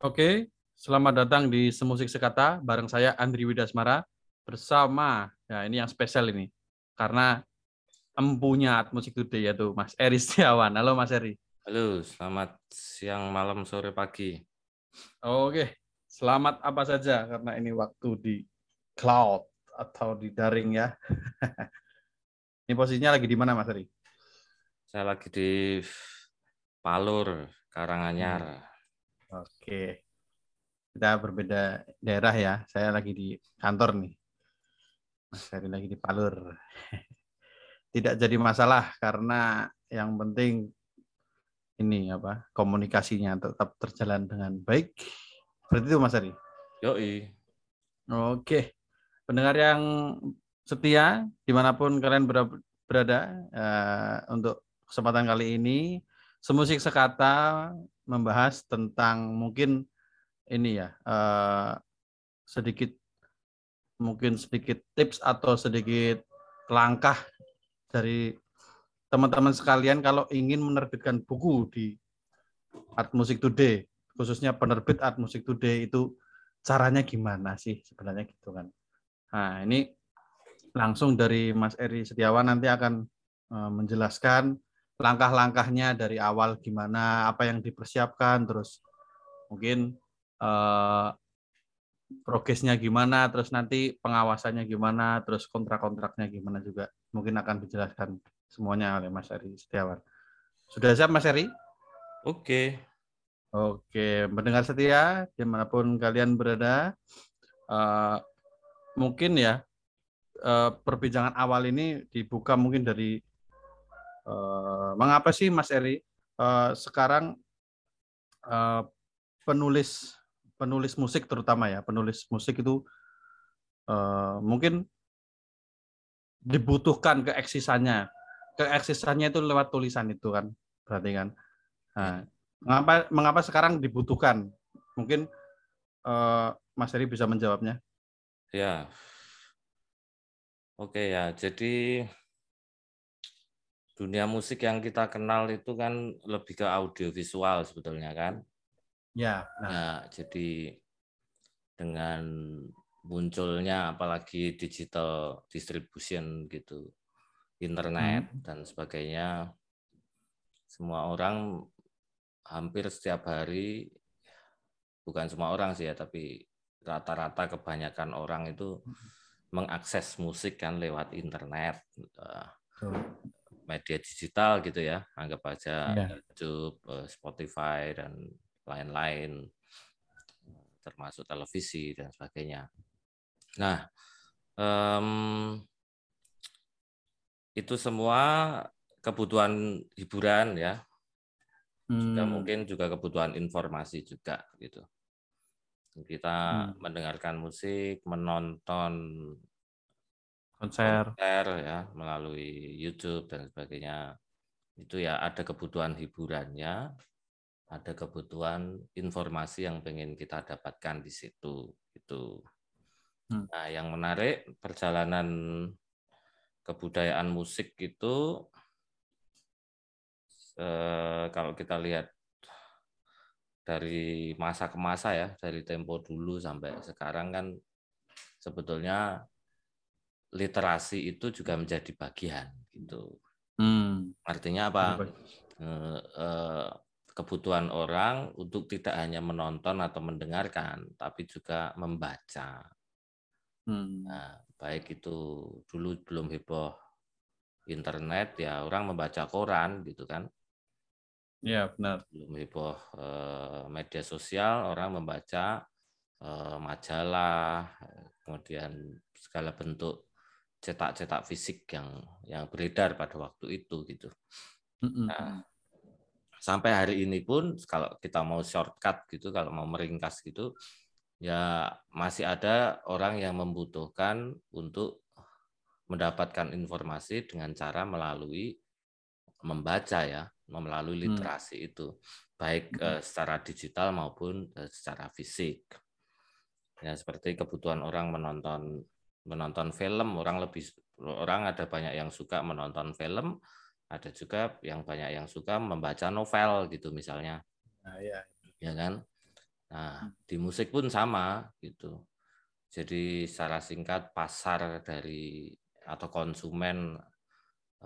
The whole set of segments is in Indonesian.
Oke, selamat datang di Semusik Sekata bareng saya Andri Widasmara bersama ya ini yang spesial ini karena empunya Art Music Today yaitu Mas Eri Setiawan. Halo Mas Eri. Halo, selamat siang, malam, sore, pagi. Oke, selamat apa saja karena ini waktu di cloud atau di daring ya. ini posisinya lagi di mana Mas Eri? Saya lagi di Palur, Karanganyar. Hmm. Oke. Kita berbeda daerah ya. Saya lagi di kantor nih. Mas Heri lagi di Palur. Tidak jadi masalah karena yang penting ini apa komunikasinya tetap terjalan dengan baik. Berarti itu Mas Heri. Yoi. Oke. Pendengar yang setia di mana pun kalian berada uh, untuk kesempatan kali ini semusik sekata membahas tentang mungkin ini ya uh, sedikit mungkin sedikit tips atau sedikit langkah dari teman-teman sekalian kalau ingin menerbitkan buku di Art Music Today khususnya penerbit Art Music Today itu caranya gimana sih sebenarnya gitu kan. Nah ini langsung dari Mas Eri Setiawan nanti akan uh, menjelaskan langkah-langkahnya dari awal gimana, apa yang dipersiapkan, terus mungkin uh, progresnya gimana, terus nanti pengawasannya gimana, terus kontrak-kontraknya gimana juga mungkin akan dijelaskan semuanya oleh Mas Eri Setiawan. Sudah siap Mas Eri? Oke. Oke, mendengar setia di mana pun kalian berada, uh, mungkin ya uh, perbincangan awal ini dibuka mungkin dari Uh, mengapa sih Mas Eri? Uh, sekarang uh, penulis penulis musik terutama ya penulis musik itu uh, mungkin dibutuhkan keeksisannya. Keeksisannya itu lewat tulisan itu kan berarti kan? Nah, mengapa mengapa sekarang dibutuhkan? Mungkin uh, Mas Eri bisa menjawabnya. Ya. Oke ya jadi dunia musik yang kita kenal itu kan lebih ke audiovisual sebetulnya kan. Ya. Nah, nah jadi dengan munculnya apalagi digital distribution gitu, internet hmm. dan sebagainya, semua orang hampir setiap hari, bukan semua orang sih ya, tapi rata-rata kebanyakan orang itu hmm. mengakses musik kan lewat internet. Media digital gitu ya, anggap aja yeah. YouTube, eh, Spotify dan lain-lain, termasuk televisi dan sebagainya. Nah, um, itu semua kebutuhan hiburan ya, hmm. juga mungkin juga kebutuhan informasi juga gitu. Kita hmm. mendengarkan musik, menonton konser. konser ya melalui YouTube dan sebagainya itu ya ada kebutuhan hiburannya ada kebutuhan informasi yang pengen kita dapatkan di situ itu hmm. nah yang menarik perjalanan kebudayaan musik itu eh, kalau kita lihat dari masa ke masa ya dari tempo dulu sampai sekarang kan sebetulnya literasi itu juga menjadi bagian gitu. Hmm. Artinya apa? Eh, eh, kebutuhan orang untuk tidak hanya menonton atau mendengarkan, tapi juga membaca. Hmm. Nah, baik itu dulu belum heboh internet ya orang membaca koran gitu kan. Iya benar. Belum heboh eh, media sosial orang membaca majalah, kemudian segala bentuk cetak-cetak fisik yang yang beredar pada waktu itu gitu. Nah, sampai hari ini pun kalau kita mau shortcut gitu, kalau mau meringkas gitu, ya masih ada orang yang membutuhkan untuk mendapatkan informasi dengan cara melalui membaca ya, melalui mm. literasi hmm. itu, baik hmm. secara digital maupun eh, secara fisik. Ya seperti kebutuhan orang menonton menonton film orang lebih orang ada banyak yang suka menonton film ada juga yang banyak yang suka membaca novel gitu misalnya nah, ya. ya kan Nah, di musik pun sama gitu. Jadi secara singkat pasar dari atau konsumen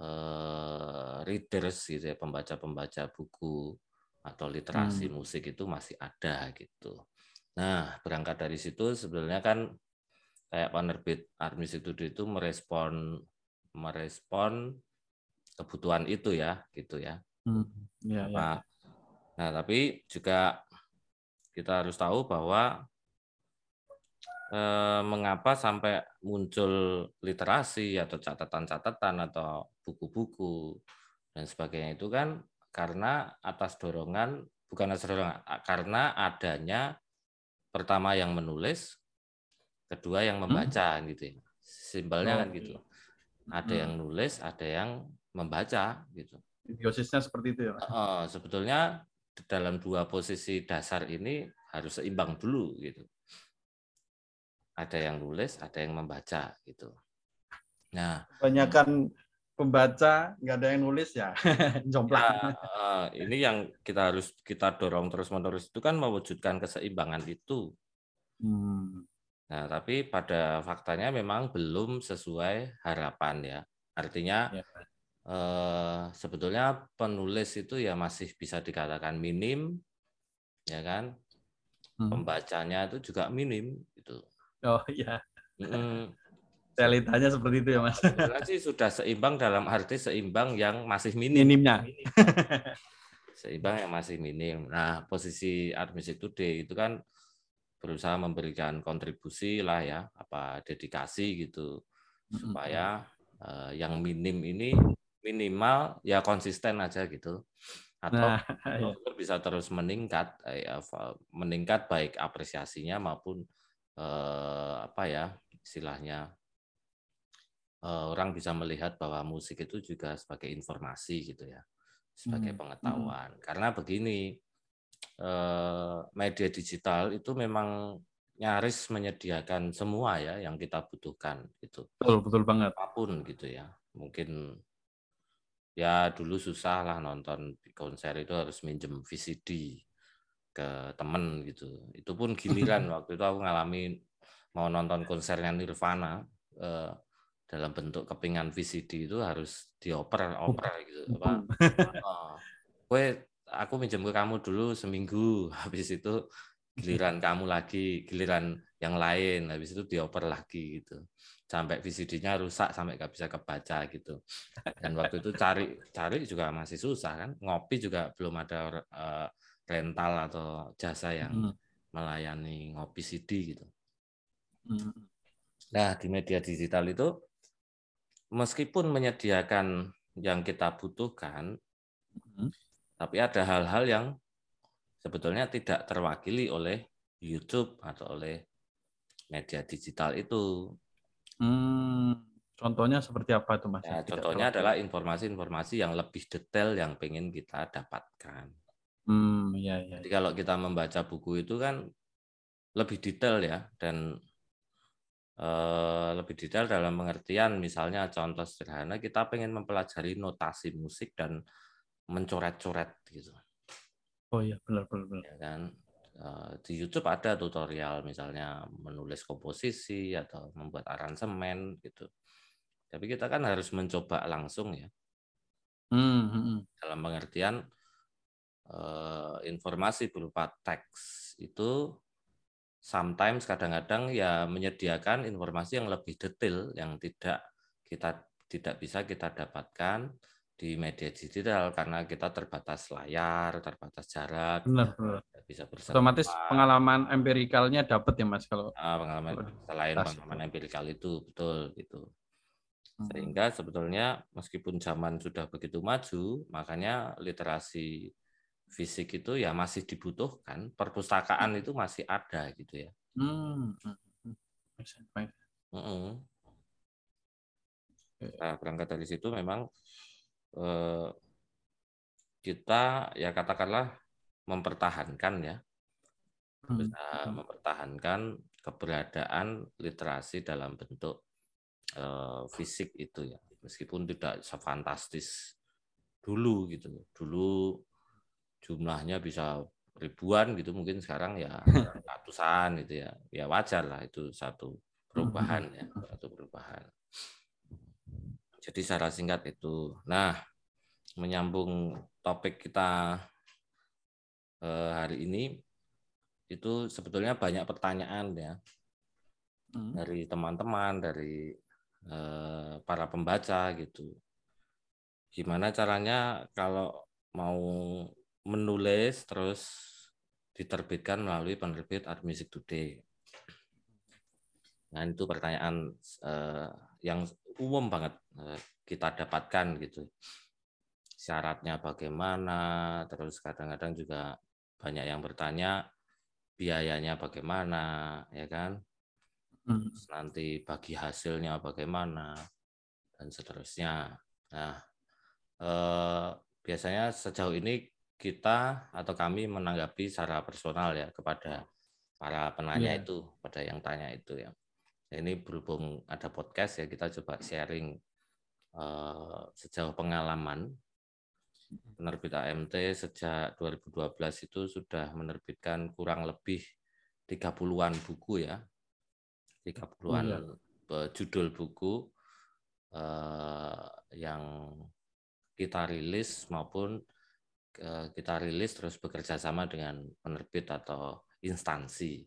eh, readers gitu ya, pembaca-pembaca buku atau literasi hmm. musik itu masih ada gitu. Nah, berangkat dari situ sebenarnya kan kayak penerbit Armis itu itu merespon merespon kebutuhan itu ya, gitu ya. Hmm. Ya, ya. Nah, tapi juga kita harus tahu bahwa eh, mengapa sampai muncul literasi atau catatan-catatan atau buku-buku dan sebagainya itu kan karena atas dorongan bukan atas dorongan karena adanya pertama yang menulis kedua yang hmm? membaca hmm. gitu ya simbolnya oh, kan gitu ada hmm. yang nulis ada yang membaca gitu biosisnya seperti itu ya uh, sebetulnya dalam dua posisi dasar ini harus seimbang dulu gitu ada yang nulis, ada yang membaca gitu. Nah, kebanyakan pembaca nggak ada yang nulis ya, jomplak. Ya, uh, ini yang kita harus kita dorong terus menerus itu kan mewujudkan keseimbangan itu. Hmm. Nah, tapi pada faktanya memang belum sesuai harapan ya. Artinya ya. eh, sebetulnya penulis itu ya masih bisa dikatakan minim, ya kan? Hmm. Pembacanya itu juga minim gitu. Oh iya. Mm. Realitanya seperti itu ya Mas. Sebenarnya sih sudah seimbang dalam arti seimbang yang masih minim. Minimnya. seimbang yang masih minim. Nah posisi Admis itu D itu kan berusaha memberikan kontribusi lah ya, apa dedikasi gitu supaya uh, yang minim ini minimal ya konsisten aja gitu atau nah, iya. bisa terus meningkat ya, meningkat baik apresiasinya maupun eh, apa ya istilahnya eh, orang bisa melihat bahwa musik itu juga sebagai informasi gitu ya sebagai hmm. pengetahuan hmm. karena begini eh, media digital itu memang nyaris menyediakan semua ya yang kita butuhkan itu betul betul banget. Apa pun gitu ya. Mungkin ya dulu susah lah nonton konser itu harus minjem VCD ke temen gitu. Itu pun giliran waktu itu aku ngalami mau nonton konsernya Nirvana eh, dalam bentuk kepingan VCD itu harus dioper oper gitu apa. Oh, aku minjem ke kamu dulu seminggu habis itu giliran kamu lagi, giliran yang lain, habis itu dioper lagi gitu. Sampai VCD-nya rusak sampai nggak bisa kebaca gitu. Dan waktu itu cari cari juga masih susah kan. Ngopi juga belum ada uh, rental atau jasa yang hmm. melayani ngopi CD gitu. Hmm. Nah, di media digital itu meskipun menyediakan yang kita butuhkan, hmm. Tapi ada hal-hal yang sebetulnya tidak terwakili oleh YouTube atau oleh media digital itu. Hmm. Contohnya seperti apa itu Mas? Ya, contohnya adalah informasi-informasi yang lebih detail yang ingin kita dapatkan. Hmm, ya, ya. Jadi kalau kita membaca buku itu kan lebih detail ya dan uh, lebih detail dalam pengertian misalnya contoh sederhana kita pengen mempelajari notasi musik dan mencoret-coret gitu. Oh iya benar benar. benar. Ya kan uh, di YouTube ada tutorial misalnya menulis komposisi atau membuat aransemen gitu. Tapi kita kan harus mencoba langsung ya. Hmm, hmm. hmm. Dalam pengertian Eh, informasi berupa teks itu sometimes kadang-kadang ya menyediakan informasi yang lebih detail yang tidak kita tidak bisa kita dapatkan di media digital karena kita terbatas layar, terbatas jarak, benar, benar. bisa bersama. Otomatis pengalaman empirikalnya dapat ya mas kalau ah, pengalaman selain pengalaman empirikal itu betul gitu. Hmm. Sehingga sebetulnya meskipun zaman sudah begitu maju, makanya literasi fisik itu ya masih dibutuhkan, perpustakaan itu masih ada gitu ya. Hmm. Nah, berangkat dari situ memang eh, kita ya katakanlah mempertahankan ya, hmm. bisa mempertahankan keberadaan literasi dalam bentuk eh, fisik itu ya, meskipun tidak sefantastis dulu gitu. Dulu jumlahnya bisa ribuan gitu mungkin sekarang ya ratusan gitu ya. Ya wajar lah itu satu perubahan ya satu perubahan jadi secara singkat itu nah menyambung topik kita eh, hari ini itu sebetulnya banyak pertanyaan ya hmm. dari teman-teman dari eh, para pembaca gitu gimana caranya kalau mau menulis terus diterbitkan melalui penerbit Art Music Today. Nah itu pertanyaan uh, yang umum banget uh, kita dapatkan gitu. Syaratnya bagaimana, terus kadang-kadang juga banyak yang bertanya biayanya bagaimana, ya kan? Hmm. Terus nanti bagi hasilnya bagaimana dan seterusnya. Nah, eh, biasanya sejauh ini kita atau kami menanggapi secara personal ya kepada para penanya yeah. itu, pada yang tanya itu ya. Ini berhubung ada podcast ya kita coba sharing uh, sejauh pengalaman penerbit AMT sejak 2012 itu sudah menerbitkan kurang lebih 30-an buku ya. 30-an yeah. Iya. judul buku uh, yang kita rilis maupun Eh, kita rilis terus bekerja sama dengan penerbit atau instansi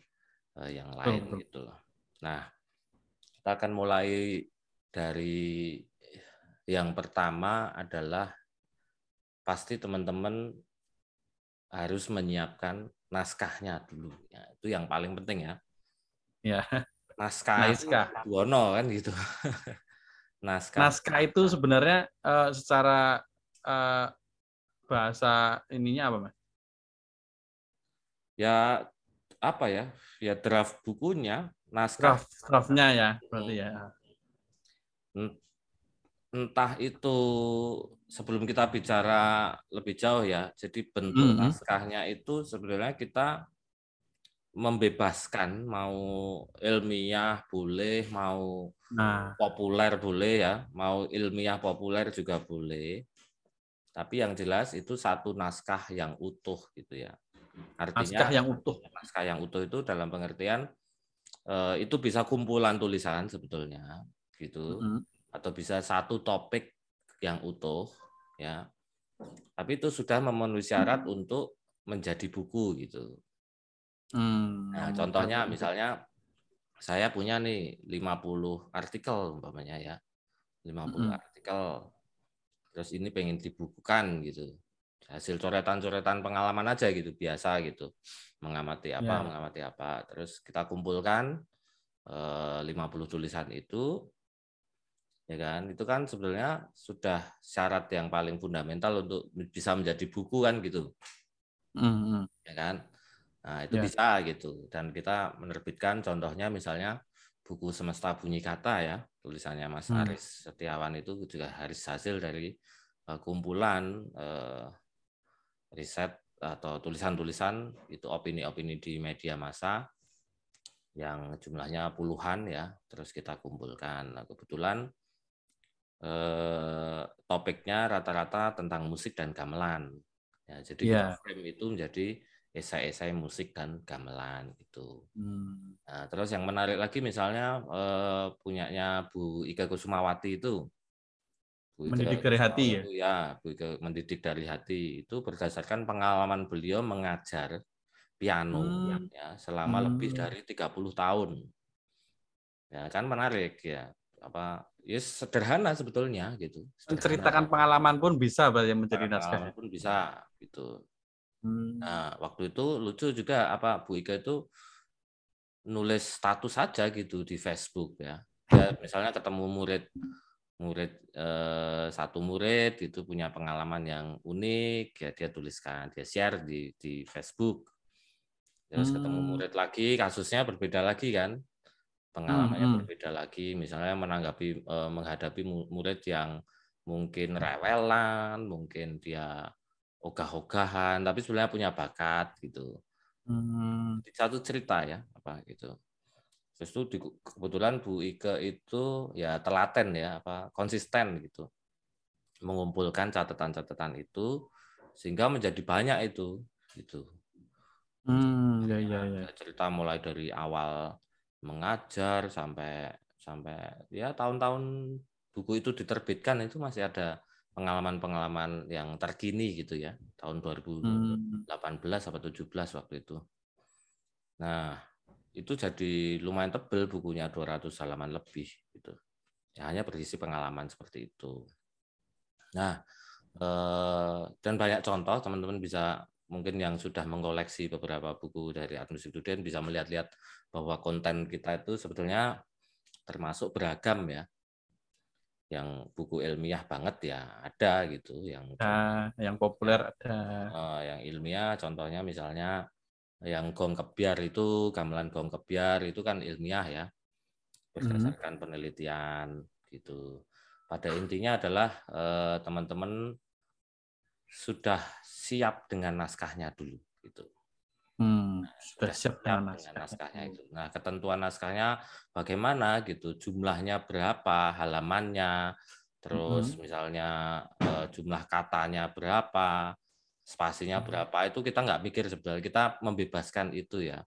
yang lain oh, gitu. Nah, kita akan mulai dari yang pertama adalah pasti teman-teman harus menyiapkan naskahnya dulu. Ya, itu yang paling penting ya. Ya. Naskah, naskah. Buono kan gitu. naskah. Naskah itu sebenarnya uh, secara uh, bahasa ininya apa mas? Ya apa ya? Ya draft bukunya, naskah. Draftnya ya, berarti ya. Entah itu sebelum kita bicara lebih jauh ya, jadi bentuk -hmm. naskahnya itu sebenarnya kita membebaskan mau ilmiah boleh, mau nah. populer boleh ya, mau ilmiah populer juga boleh. Tapi yang jelas itu satu naskah yang utuh gitu ya. Artinya naskah yang utuh. Naskah yang utuh itu dalam pengertian eh, itu bisa kumpulan tulisan sebetulnya gitu. Mm -hmm. Atau bisa satu topik yang utuh ya. Tapi itu sudah memenuhi syarat mm untuk menjadi buku gitu. Mm. Nah, contohnya misalnya saya punya nih 50 artikel umpamanya ya. 50 mm -hmm. artikel terus ini pengen dibukukan gitu hasil coretan-coretan pengalaman aja gitu biasa gitu mengamati apa ya. mengamati apa terus kita kumpulkan eh, 50 tulisan itu ya kan itu kan sebenarnya sudah syarat yang paling fundamental untuk bisa menjadi buku kan gitu mm-hmm. ya kan nah itu ya. bisa gitu dan kita menerbitkan contohnya misalnya buku semesta bunyi kata ya tulisannya Mas hmm. Aris Setiawan itu juga harus hasil dari uh, kumpulan uh, riset atau tulisan-tulisan itu opini-opini di media massa yang jumlahnya puluhan ya terus kita kumpulkan nah, kebetulan eh, topiknya rata-rata tentang musik dan gamelan ya jadi yeah. frame itu menjadi esai-esai musik dan gamelan gitu. Hmm. Nah, terus yang menarik lagi misalnya eh, punyanya Bu Ika Kusumawati itu. Mendidik dari hati ya. Ya, Bu Ika mendidik dari hati itu berdasarkan pengalaman beliau mengajar piano hmm. ya selama hmm. lebih dari 30 tahun. Ya, kan menarik ya. Apa ya sederhana sebetulnya gitu. Sederhana. Ceritakan pengalaman pun bisa menjadi naskah. pun bisa gitu. Hmm. Nah, waktu itu lucu juga apa Bu Ika itu nulis status saja gitu di Facebook ya. Dia misalnya ketemu murid murid eh, satu murid itu punya pengalaman yang unik ya dia tuliskan, dia share di di Facebook. Terus hmm. ketemu murid lagi kasusnya berbeda lagi kan. Pengalamannya hmm. berbeda lagi misalnya menanggapi eh, menghadapi murid yang mungkin rewelan, mungkin dia ogah-ogahan tapi sebenarnya punya bakat gitu hmm. satu cerita ya apa gitu terus itu kebetulan Bu Ike itu ya telaten ya apa konsisten gitu mengumpulkan catatan-catatan itu sehingga menjadi banyak itu gitu Hmm, ya, ya, ya. Cerita mulai dari awal mengajar sampai sampai ya tahun-tahun buku itu diterbitkan itu masih ada pengalaman-pengalaman yang terkini gitu ya tahun 2018 hmm. atau 17 waktu itu. Nah, itu jadi lumayan tebel bukunya 200 halaman lebih gitu. Ya, hanya berisi pengalaman seperti itu. Nah, eh, dan banyak contoh teman-teman bisa mungkin yang sudah mengkoleksi beberapa buku dari Administratif Student bisa melihat-lihat bahwa konten kita itu sebetulnya termasuk beragam ya yang buku ilmiah banget ya ada gitu yang nah, yang populer ada uh, yang ilmiah contohnya misalnya yang gong kebiar itu gamelan gong kebiar itu kan ilmiah ya berdasarkan hmm. penelitian gitu pada intinya adalah eh, teman-teman sudah siap dengan naskahnya dulu gitu Hmm, sudah siap dengan naskahnya. naskahnya itu. Nah, ketentuan naskahnya bagaimana gitu, jumlahnya berapa, halamannya, terus hmm. misalnya uh, jumlah katanya berapa, spasinya hmm. berapa, itu kita nggak mikir sebenarnya, kita membebaskan itu ya.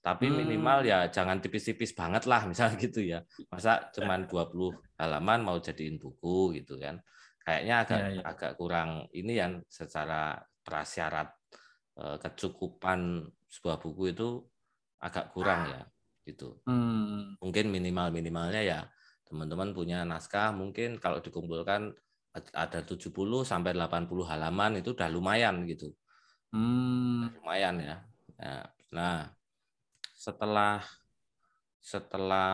Tapi hmm. minimal ya jangan tipis-tipis banget lah, misalnya gitu ya. Masa cuman 20 halaman mau jadiin buku gitu kan. Kayaknya agak ya, ya. agak kurang ini yang secara prasyarat Eh, kecukupan sebuah buku itu agak kurang ya gitu. Hmm. Mungkin minimal minimalnya ya teman-teman punya naskah mungkin kalau dikumpulkan ada 70 sampai 80 halaman itu udah lumayan gitu. Hmm. Lumayan ya. Nah, setelah setelah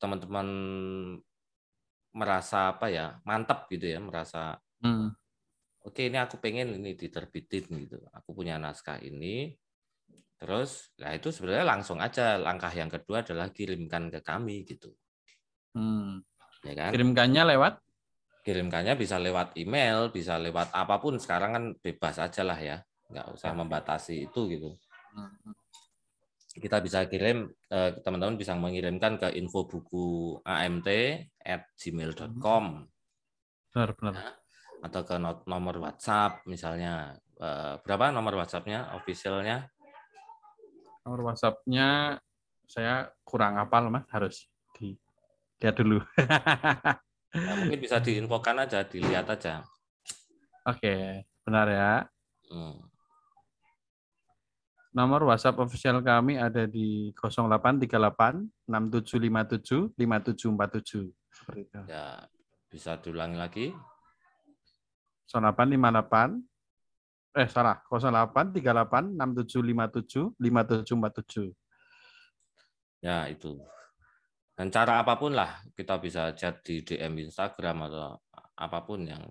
teman-teman merasa apa ya mantap gitu ya merasa hmm oke ini aku pengen ini diterbitin gitu aku punya naskah ini terus nah itu sebenarnya langsung aja langkah yang kedua adalah kirimkan ke kami gitu hmm. Ya kan? Kirimkannya lewat? Kirimkannya bisa lewat email bisa lewat apa pun. Sekarang kan bebas aja lah ya. Nggak usah ya. membatasi itu gitu. Hmm. kita bisa kirim eh, teman-teman bisa mengirimkan ke info buku amt at gmail.com benar benar. Nah, atau ke nomor WhatsApp misalnya. Uh, berapa nomor WhatsAppnya? Officialnya? Nomor WhatsAppnya saya kurang apal mas. Harus di lihat dulu. Ya, mungkin bisa diinfokan aja dilihat aja. Oke benar ya. Hmm. nomor WhatsApp official kami ada di 0838 6757 5747 seperti itu. Ya bisa diulangi lagi. 0858 eh salah. 0838 6757 5747. Ya, itu. Dan cara apa pun lah kita bisa chat di DM Instagram atau apa pun yang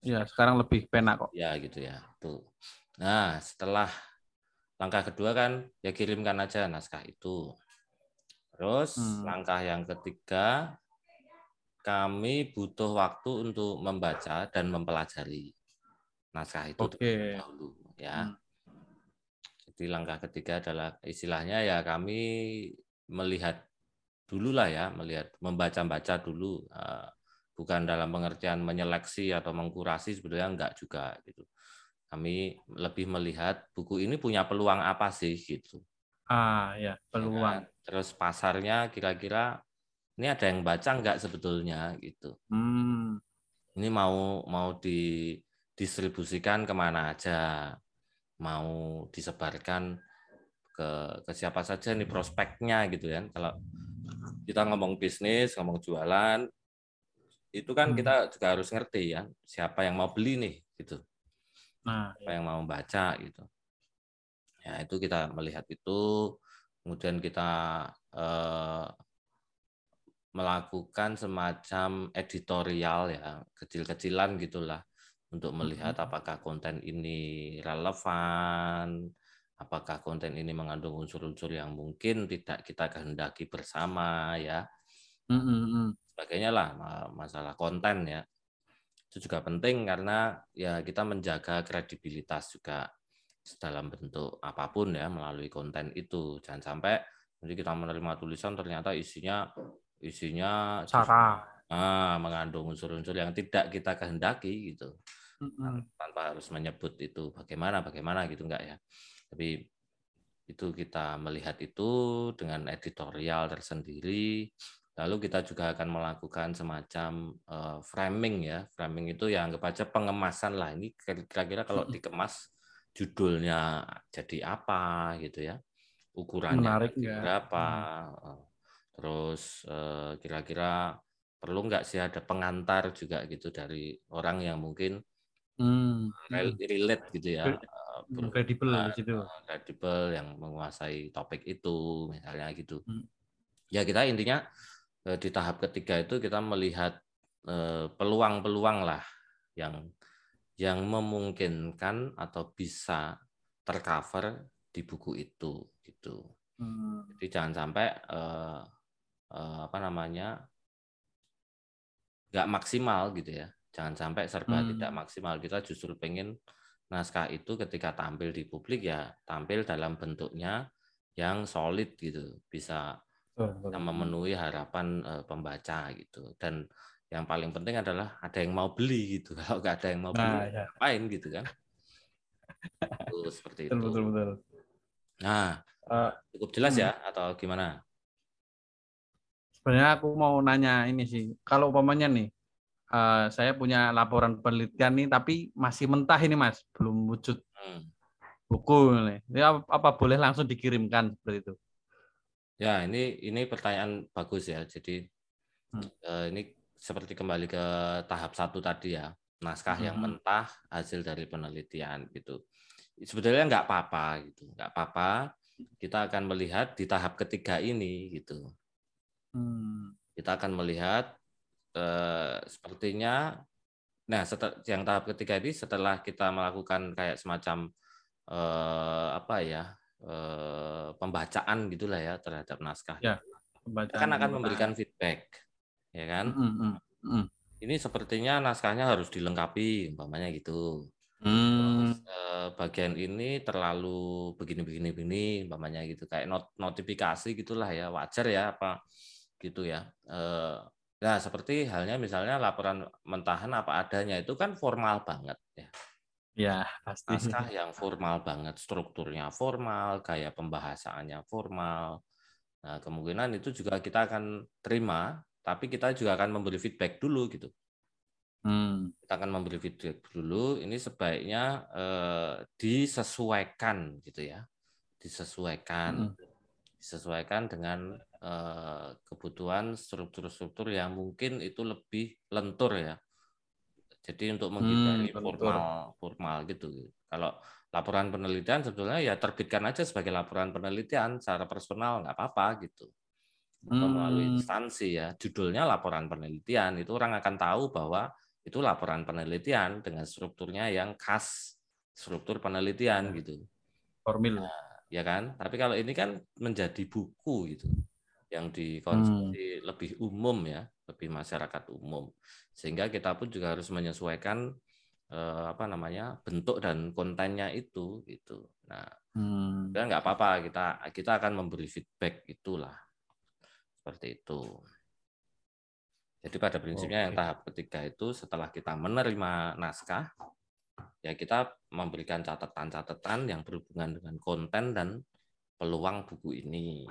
Ya, sekarang lebih penak kok. Ya, gitu ya. Tuh. Nah, setelah langkah kedua kan ya kirimkan aja naskah itu. Terus hmm. langkah yang ketiga kami butuh waktu untuk membaca dan mempelajari naskah itu okay. dahulu ya. Hmm. Jadi langkah ketiga adalah istilahnya ya kami melihat dulu lah ya, melihat membaca-baca dulu uh, bukan dalam pengertian menyeleksi atau mengkurasi sebetulnya enggak juga gitu. Kami lebih melihat buku ini punya peluang apa sih gitu. Ah ya, peluang. Ya, terus pasarnya kira-kira ini ada yang baca nggak sebetulnya gitu. Hmm. Ini mau mau didistribusikan ke mana aja, mau disebarkan ke ke siapa saja nih prospeknya gitu kan. Kalau kita ngomong bisnis, ngomong jualan, itu kan hmm. kita juga harus ngerti ya siapa yang mau beli nih gitu. Nah, siapa yang mau baca gitu. Ya itu kita melihat itu, kemudian kita eh, melakukan semacam editorial ya kecil-kecilan gitulah untuk melihat apakah konten ini relevan, apakah konten ini mengandung unsur-unsur yang mungkin tidak kita kehendaki bersama ya. Sebagainya lah masalah konten ya. Itu juga penting karena ya kita menjaga kredibilitas juga dalam bentuk apa pun ya melalui konten itu. Jangan sampai nanti kita menerima tulisan ternyata isinya isinya cara ah, mengandung unsur-unsur yang tidak kita kehendaki gitu tanpa harus menyebut itu bagaimana bagaimana gitu enggak ya tapi itu kita melihat itu dengan editorial tersendiri. Lalu kita juga akan melakukan semacam uh, framing ya. Framing itu yang anggap aja pengemasan lah. Ini kira-kira kalau dikemas judulnya jadi apa gitu ya. Ukurannya Menarik, berapa hmm. terus uh, kira-kira perlu nggak sih ada pengantar juga gitu dari orang yang mungkin hmm. relate gitu ya kredibel gitu kredibel yang menguasai topik itu misalnya gitu hmm. ya kita intinya eh, di tahap ketiga itu kita melihat eh, peluang-peluang lah yang yang memungkinkan atau bisa tercover di buku itu gitu hmm. jadi jangan sampai uh, uh, apa namanya nggak maksimal gitu ya. Jangan sampai serba hmm. tidak maksimal. Kita justru pengen naskah itu ketika tampil di publik ya tampil dalam bentuknya yang solid gitu, bisa memenuhi harapan uh, pembaca gitu. Dan yang paling penting adalah ada yang mau beli gitu. Kalau nggak ada yang mau beli, nah, ya. ngapain gitu kan? itu seperti itu. Betul, betul. Nah, uh, cukup jelas hmm. ya atau gimana? Sebenarnya aku mau nanya ini sih, kalau umpamanya nih, uh, saya punya laporan penelitian nih, tapi masih mentah ini mas, belum wujud hmm. buku nih. Ya, apa boleh langsung dikirimkan seperti itu? Ya, ini ini pertanyaan bagus ya. Jadi hmm. uh, ini seperti kembali ke tahap satu tadi ya, naskah hmm. yang mentah hasil dari penelitian gitu. Sebetulnya nggak apa-apa gitu, nggak apa-apa. Kita akan melihat di tahap ketiga ini gitu Hmm. Kita akan melihat eh, sepertinya, nah setel, yang tahap ketiga ini setelah kita melakukan kayak semacam eh, apa ya eh, pembacaan gitulah ya terhadap naskah. Ya, kita kan akan memberikan feedback, ya kan? Mm -hmm. Mm Ini sepertinya naskahnya harus dilengkapi, umpamanya gitu. Hmm. Terus, eh, bagian ini terlalu begini begini begini umpamanya gitu kayak not, notifikasi gitulah ya wajar ya apa gitu ya. Nah, seperti halnya misalnya laporan mentahan apa adanya itu kan formal banget ya. Ya, pasti. Naskah yang formal banget, strukturnya formal, gaya pembahasannya formal. Nah, kemungkinan itu juga kita akan terima, tapi kita juga akan memberi feedback dulu gitu. Hmm. Kita akan memberi feedback dulu. Ini sebaiknya eh, disesuaikan gitu ya, disesuaikan, hmm. disesuaikan dengan kebutuhan struktur-struktur yang mungkin itu lebih lentur ya. Jadi untuk menghindari hmm, formal formal gitu. Kalau laporan penelitian sebetulnya ya terbitkan aja sebagai laporan penelitian secara personal nggak apa-apa gitu. Hmm. Melalui instansi ya, judulnya laporan penelitian itu orang akan tahu bahwa itu laporan penelitian dengan strukturnya yang khas struktur penelitian gitu. Formil. Nah, ya kan? Tapi kalau ini kan menjadi buku gitu yang dikonsumsi hmm. lebih umum ya, lebih masyarakat umum. Sehingga kita pun juga harus menyesuaikan eh, apa namanya bentuk dan kontennya itu gitu. Nah, hmm. dan nggak apa-apa kita kita akan memberi feedback itulah seperti itu. Jadi pada prinsipnya okay. yang tahap ketiga itu setelah kita menerima naskah, ya kita memberikan catatan-catatan yang berhubungan dengan konten dan peluang buku ini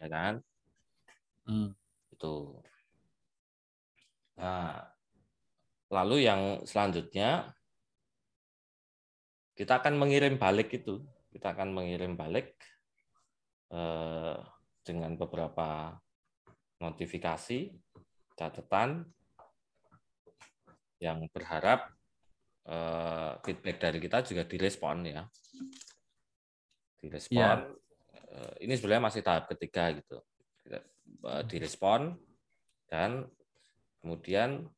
ya kan? Hmm. Itu. Nah, lalu yang selanjutnya kita akan mengirim balik itu, kita akan mengirim balik eh, dengan beberapa notifikasi, catatan yang berharap eh, feedback dari kita juga direspon ya, direspon. Ya Eh, ini sebenarnya masih tahap ketiga gitu. Eh, direspon dan kemudian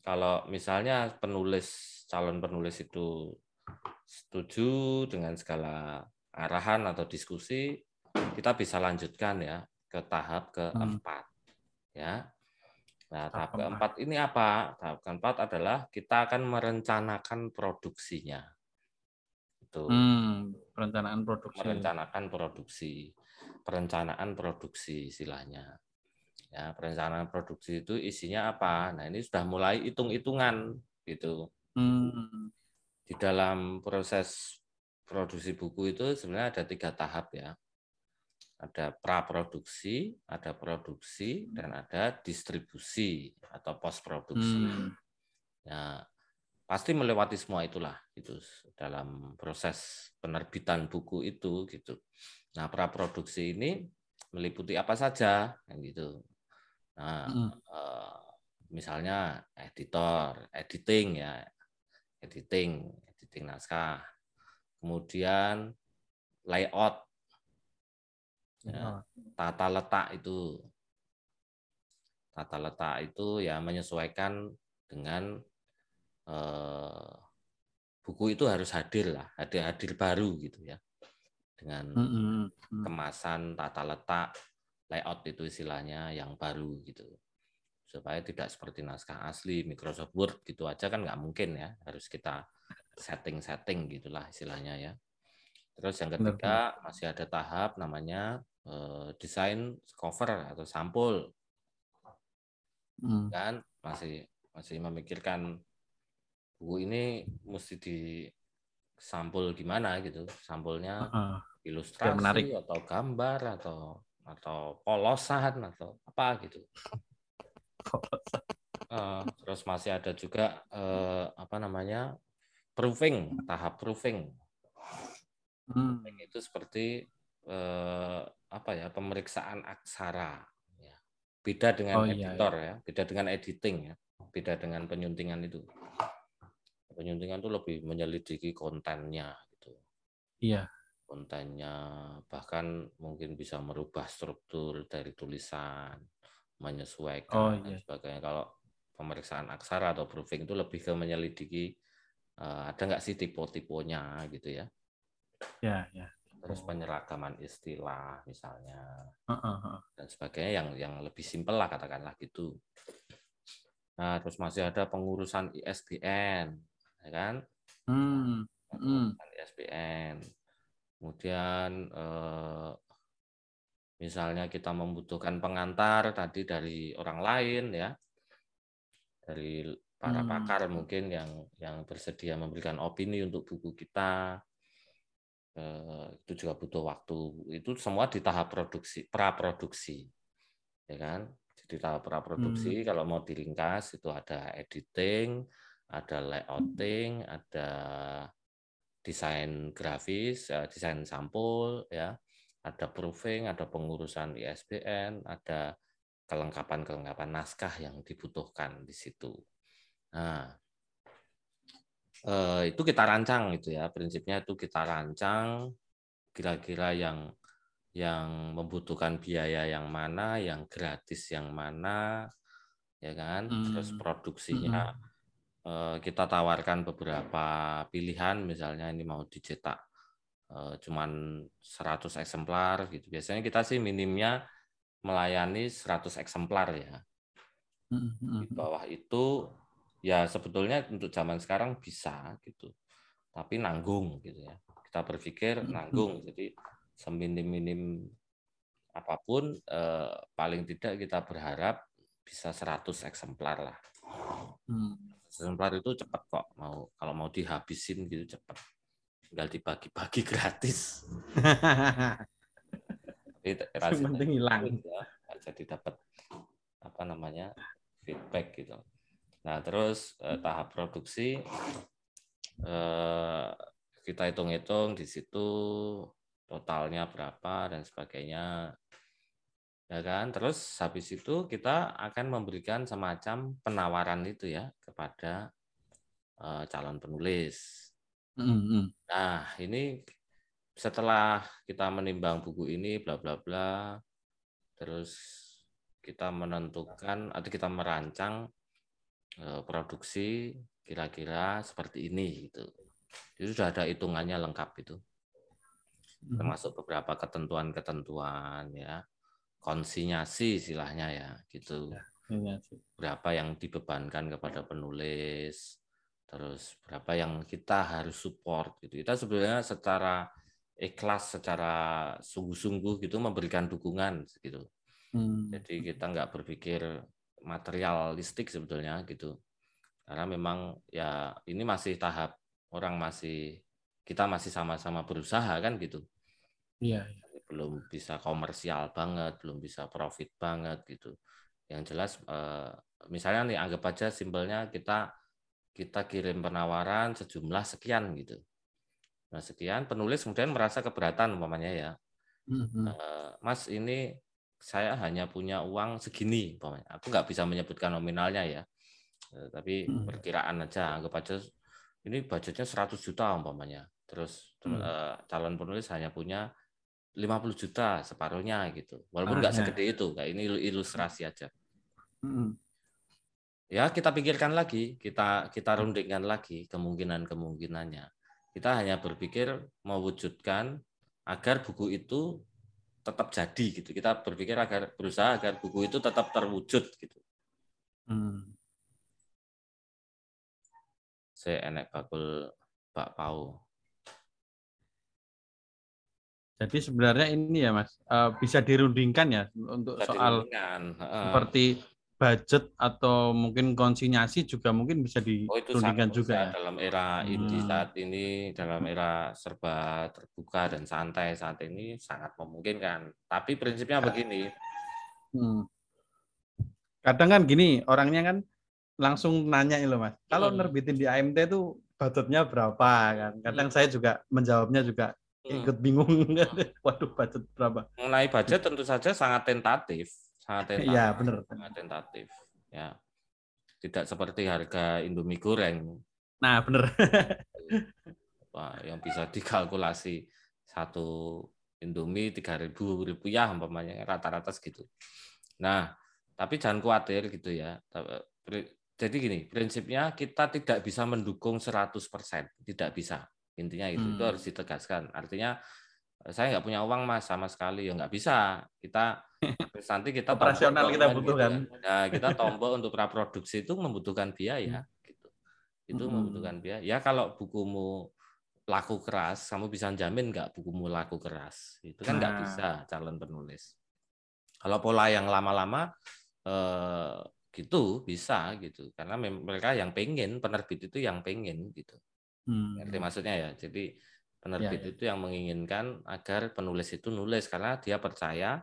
kalau misalnya penulis calon penulis itu setuju dengan segala arahan atau diskusi kita bisa lanjutkan ya ke tahap keempat hmm. ya. Nah tahap keempat ini apa? Tahap keempat adalah kita akan merencanakan produksinya itu hmm, perencanaan produksi merencanakan produksi perencanaan produksi istilahnya ya perencanaan produksi itu isinya apa nah ini sudah mulai hitung hitungan gitu Hmm. Di dalam proses produksi buku itu sebenarnya ada tiga tahap ya. Ada praproduksi, ada produksi, dan ada distribusi atau post produksi. Hmm. Ya, pasti melewati semua itulah itu dalam proses penerbitan buku itu gitu. Nah, praproduksi ini meliputi apa saja gitu. Nah, hmm. eh, misalnya editor, editing ya, editing, editing naskah. Kemudian layout, ya, tata letak itu, tata letak itu ya menyesuaikan dengan eh, buku itu harus hadir lah, hadir hadir baru gitu ya, dengan kemasan, tata letak, layout itu istilahnya yang baru gitu. Supaya tidak seperti naskah asli Microsoft Word gitu aja kan nggak mungkin ya. Harus kita setting-setting gitulah istilahnya ya. Terus yang ketiga masih ada tahap namanya eh, desain cover atau sampul. Hmm. kan? Masih masih memikirkan buku ini mesti di sampul gimana gitu sampulnya uh, ilustrasi atau gambar atau atau polosan atau apa gitu Uh, terus masih ada juga uh, apa namanya proofing tahap proofing. Hmm. itu seperti uh, apa ya pemeriksaan aksara. Ya. Beda dengan oh, editor iya, iya. ya, beda dengan editing ya, beda dengan penyuntingan itu. Penyuntingan itu lebih menyelidiki kontennya gitu. Iya. Kontennya bahkan mungkin bisa merubah struktur dari tulisan menyesuaikan oh, iya. dan sebagainya. Kalau pemeriksaan aksara atau proofing itu lebih ke menyelidiki uh, ada nggak sih tipe-tipenya gitu ya. Ya, ya. Terus penyeragaman istilah misalnya uh, uh, uh. dan sebagainya yang yang lebih simpel lah katakanlah gitu. Nah, terus masih ada pengurusan ISBN, ya kan? Hmm. Hmm. ISBN. Kemudian eh, Misalnya kita membutuhkan pengantar tadi dari orang lain ya, dari para hmm. pakar mungkin yang yang bersedia memberikan opini untuk buku kita eh, itu juga butuh waktu itu semua di tahap produksi praproduksi ya kan jadi tahap praproduksi hmm. kalau mau diringkas itu ada editing ada layouting ada desain grafis eh, desain sampul ya ada proofing, ada pengurusan ISBN, ada kelengkapan-kelengkapan naskah yang dibutuhkan di situ. Nah, eh, itu kita rancang itu ya, prinsipnya itu kita rancang kira-kira yang yang membutuhkan biaya yang mana, yang gratis yang mana, ya kan? Hmm. Terus produksinya hmm. Kita tawarkan beberapa pilihan, misalnya ini mau dicetak Eh, cuman 100 eksemplar gitu. Biasanya kita sih minimnya melayani 100 eksemplar ya. Hmm, hmm, Di hmm. bawah itu ya sebetulnya untuk zaman sekarang bisa gitu. Tapi nanggung gitu ya. Kita berpikir nanggung. Jadi seminim-minim apa pun eh, paling tidak kita berharap bisa 100 eksemplar lah. Hmm. Eksemplar itu cepat kok mau kalau mau dihabisin gitu cepat tinggal dibagi-bagi gratis. Tapi penting hilang. Ya, jadi dapat apa namanya feedback gitu. Nah terus eh, tahap produksi eh, kita hitung-hitung di situ totalnya berapa dan sebagainya ya kan terus habis itu kita akan memberikan semacam penawaran itu ya kepada eh, calon penulis Mm-hmm. Nah, ini setelah kita menimbang buku ini, bla bla bla, terus kita menentukan atau kita merancang eh, produksi kira-kira seperti ini gitu. Jadi sudah ada hitungannya lengkap itu. Mm-hmm. Termasuk beberapa ketentuan-ketentuan ya. Konsinyasi istilahnya ya gitu. Ya, Berapa yang dibebankan kepada penulis, terus berapa yang kita harus support gitu kita sebenarnya secara ikhlas secara sungguh-sungguh gitu memberikan dukungan gitu hmm. jadi kita nggak berpikir materialistik sebetulnya gitu karena memang ya ini masih tahap orang masih kita masih sama-sama berusaha kan gitu. Iya. Belum bisa komersial banget, belum bisa profit banget gitu. Yang jelas eh, misalnya nih anggap aja simpelnya kita kita kirim penawaran sejumlah sekian gitu. Nah sekian penulis kemudian merasa keberatan umpamanya ya. Mm-hmm. Mas ini saya hanya punya uang segini umpamanya. Aku nggak bisa menyebutkan nominalnya ya. Eh, tapi mm-hmm. perkiraan aja anggap aja ini budgetnya 100 juta umpamanya. Terus mm. calon penulis hanya punya 50 juta separuhnya gitu. Walaupun nggak ah, ya. segede itu, kayak ini ilustrasi aja. Mm ya kita pikirkan lagi, kita kita rundingkan lagi kemungkinan kemungkinannya. Kita hanya berpikir mewujudkan agar buku itu tetap jadi gitu. Kita berpikir agar berusaha agar buku itu tetap terwujud gitu. Hmm. Saya enak bakul Pak Pau. Jadi sebenarnya ini ya Mas, eh, bisa dirundingkan ya untuk bisa soal seperti budget atau mungkin konsinyasi juga mungkin bisa ditundingkan oh, juga ya. dalam era hmm. ini saat ini dalam era serba terbuka dan santai saat ini sangat memungkinkan tapi prinsipnya ya. begini hmm. kadang kan gini orangnya kan langsung nanya loh mas kalau hmm. nerbitin di AMT itu budgetnya berapa kan kadang hmm. saya juga menjawabnya juga. Ikut bingung waduh budget berapa mengenai budget tentu saja sangat tentatif sangat tentatif. Iya, benar. Sangat tentatif. Ya. Tidak seperti harga Indomie goreng. Nah, benar. Yang bisa dikalkulasi satu Indomie tiga ribu rupiah umpamanya rata-rata segitu. Nah, tapi jangan khawatir gitu ya. Jadi gini, prinsipnya kita tidak bisa mendukung 100%, tidak bisa. Intinya itu, hmm. itu harus ditegaskan. Artinya saya nggak punya uang mas sama sekali ya nggak bisa kita nanti kita operasional kita butuhkan gitu. nah kita tombol untuk praproduksi itu membutuhkan biaya hmm. gitu itu hmm. membutuhkan biaya ya kalau bukumu laku keras kamu bisa jamin nggak bukumu laku keras itu kan nggak nah. bisa calon penulis kalau pola yang lama-lama eh, gitu bisa gitu karena mereka yang pengen penerbit itu yang pengen gitu hmm. maksudnya ya jadi Penerbit ya, ya. itu yang menginginkan agar penulis itu nulis karena dia percaya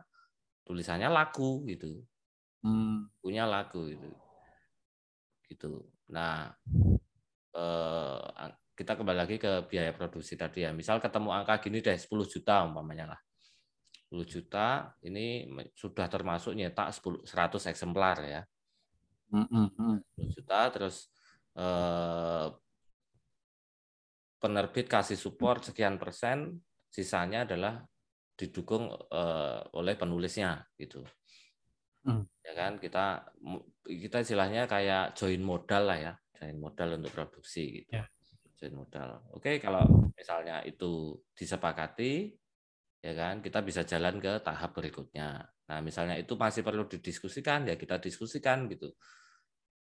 tulisannya laku gitu. Hmm. Punya laku gitu. Gitu. Nah, eh, kita kembali lagi ke biaya produksi tadi ya. Misal ketemu angka gini deh 10 juta umpamanya lah. 10 juta ini sudah termasuk nyetak 10, 100 eksemplar ya. Mm -hmm. 10 juta terus eh, penerbit kasih support sekian persen, sisanya adalah didukung uh, oleh penulisnya gitu. Hmm. Ya kan kita kita istilahnya kayak join modal lah ya, join modal untuk produksi gitu. Ya. Join modal. Oke, kalau misalnya itu disepakati ya kan kita bisa jalan ke tahap berikutnya. Nah, misalnya itu masih perlu didiskusikan ya kita diskusikan gitu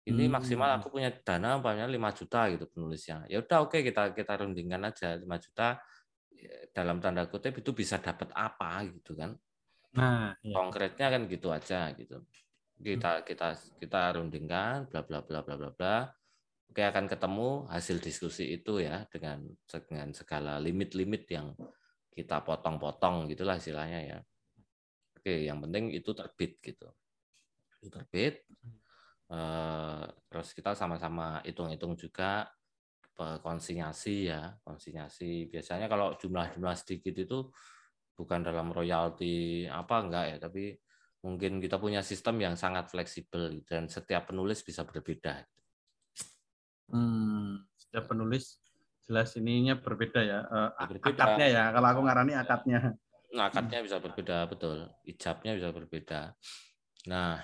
ini hmm. maksimal aku punya dana umpamanya 5 juta gitu penulisnya. Ya udah oke okay, kita kita rundingkan aja 5 juta. Ya, dalam tanda kutip itu bisa dapat apa gitu kan. Nah iya. konkretnya kan gitu aja gitu. Kita hmm. kita kita rundingkan bla bla bla bla bla bla. Oke akan ketemu hasil diskusi itu ya dengan dengan segala limit-limit yang kita potong-potong gitulah istilahnya ya. Oke yang penting itu terbit gitu. Itu terbit Eh, terus kita sama-sama hitung-hitung juga konsinyasi ya konsinyasi biasanya kalau jumlah-jumlah sedikit itu bukan dalam royalti apa enggak ya tapi mungkin kita punya sistem yang sangat fleksibel dan setiap penulis bisa berbeda. Hmm, setiap penulis jelas ininya berbeda ya. Uh, berbeda. Akadnya ya, kalau aku ngarani akadnya. Nah, akadnya bisa berbeda betul, ijabnya bisa berbeda. Nah,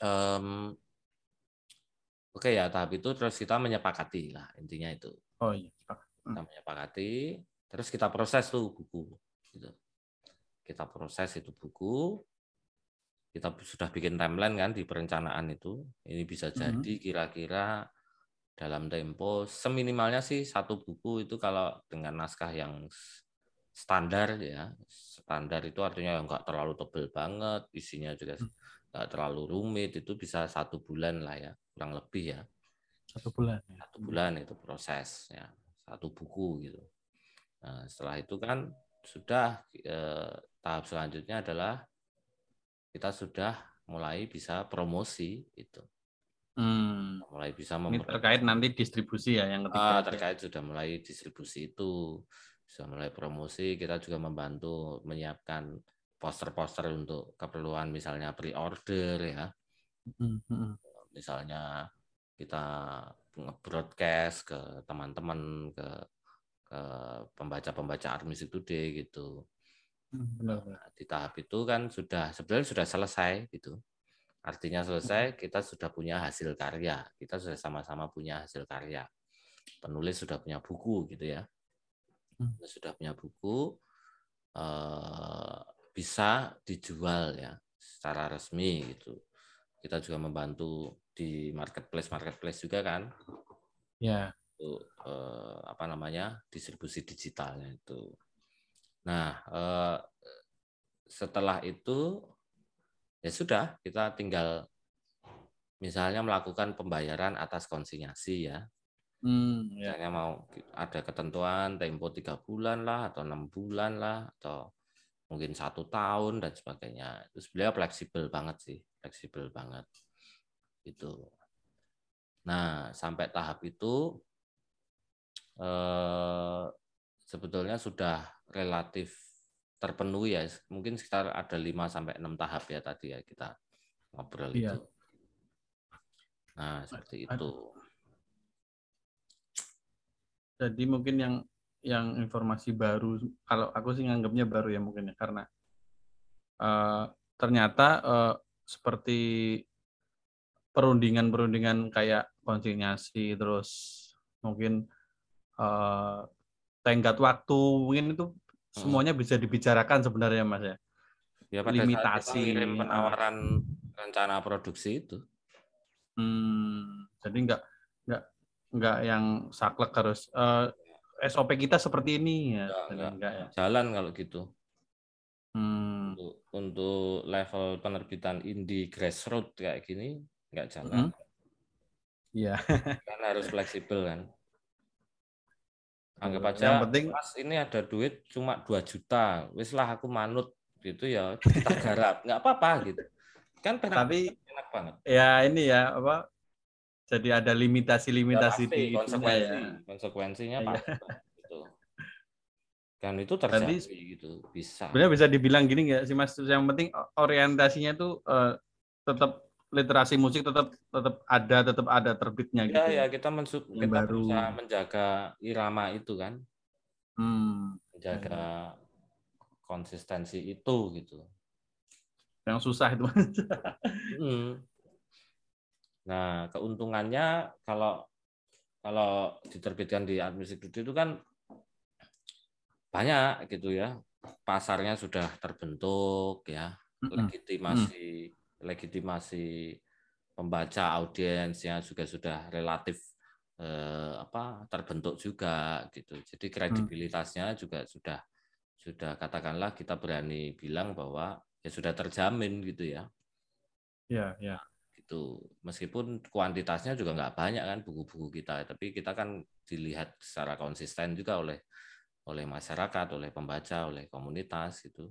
um, oke ya tahap itu terus kita menyepakati lah intinya itu oh iya hmm. kita menyepakati terus kita proses tuh buku gitu. kita proses itu buku kita sudah bikin timeline kan di perencanaan itu ini bisa hmm. jadi kira-kira dalam tempo seminimalnya sih satu buku itu kalau dengan naskah yang standar ya standar itu artinya nggak terlalu tebel banget isinya juga hmm nggak terlalu rumit itu bisa satu bulan lah ya kurang lebih ya Satu bulan. Ya. Satu bulan itu proses ya, satu buku gitu. Nah, setelah itu kan sudah eh, tahap selanjutnya adalah kita sudah mulai bisa promosi itu. Hmm. Mulai bisa Ini terkait nanti distribusi ya yang ketiga. Ah, terkait sudah mulai distribusi itu, sudah mulai promosi, kita juga membantu menyiapkan poster-poster untuk keperluan misalnya pre-order ya. Hmm. Hmm. Misalnya kita broadcast ke teman-teman ke ke pembaca-pembaca Armis Today gitu. Hmm, benar, benar. Nah, di tahap itu kan sudah sebenarnya sudah selesai gitu. Artinya selesai, kita sudah punya hasil karya. Kita sudah sama-sama punya hasil karya. Penulis sudah punya buku gitu ya. Hmm. Sudah punya buku eh, bisa dijual ya secara resmi gitu. Kita juga membantu di marketplace marketplace juga kan. Ya untuk eh, apa namanya distribusi digitalnya itu. Nah eh, setelah itu ya sudah kita tinggal misalnya melakukan pembayaran atas konsinyasi ya. Hmm, ya. Misalnya mau ada ketentuan tempo tiga bulan lah atau enam bulan lah atau mungkin satu tahun dan sebagainya. Itu sebenarnya fleksibel banget sih, fleksibel banget. Itu. Nah sampai tahap itu eh, sebetulnya sudah relatif terpenuhi ya. Mungkin sekitar ada 5 sampai 6 tahap ya tadi ya kita ngobrol iya. itu. Nah, seperti itu. Jadi mungkin yang yang informasi baru kalau aku sih nganggapnya baru ya mungkin ya karena uh, ternyata uh, seperti perundingan-perundingan kayak konsinyasi terus mungkin uh, tenggat waktu mungkin itu hmm. semuanya bisa dibicarakan sebenarnya mas ya. Ya pada limitasi saat kita penawaran rencana produksi itu. Hmm, jadi enggak enggak enggak yang saklek harus uh, SOP kita seperti ini ya. Enggak, enggak. enggak ya. Jalan kalau gitu. Hmm. Untuk, untuk level penerbitan indie grassroots kayak gini enggak jalan. Iya. Hmm? kan harus fleksibel kan. Anggap aja, yang penting mas ini ada duit cuma 2 juta, wis lah aku manut gitu ya, kita garap, nggak apa-apa gitu. Kan Tapi enak banget. Ya ini ya apa? Jadi ada limitasi-limitasi ya, di konsekuensi, ya. konsekuensinya ya. pasti. gitu. Kan itu terjadi Jadi, gitu, bisa. Sebenarnya bisa dibilang gini nggak sih Mas? Yang penting orientasinya tuh uh, tetap literasi musik tetap tetap ada tetap ada terbitnya ya, gitu. Ya kita mensup kita baru. berusaha menjaga irama itu kan. Hmm. Menjaga konsistensi itu gitu. Yang susah itu. hmm. Nah, keuntungannya kalau kalau diterbitkan di administrasi itu kan banyak gitu ya. Pasarnya sudah terbentuk ya, legitimasi legitimasi pembaca audiensnya juga sudah relatif eh, apa terbentuk juga gitu. Jadi hmm. kredibilitasnya juga sudah sudah katakanlah kita berani bilang bahwa ya sudah terjamin gitu ya. Ya, ya. Gitu. Meskipun kuantitasnya juga nggak banyak kan buku-buku kita, tapi kita kan dilihat secara konsisten juga oleh oleh masyarakat, oleh pembaca, oleh komunitas gitu.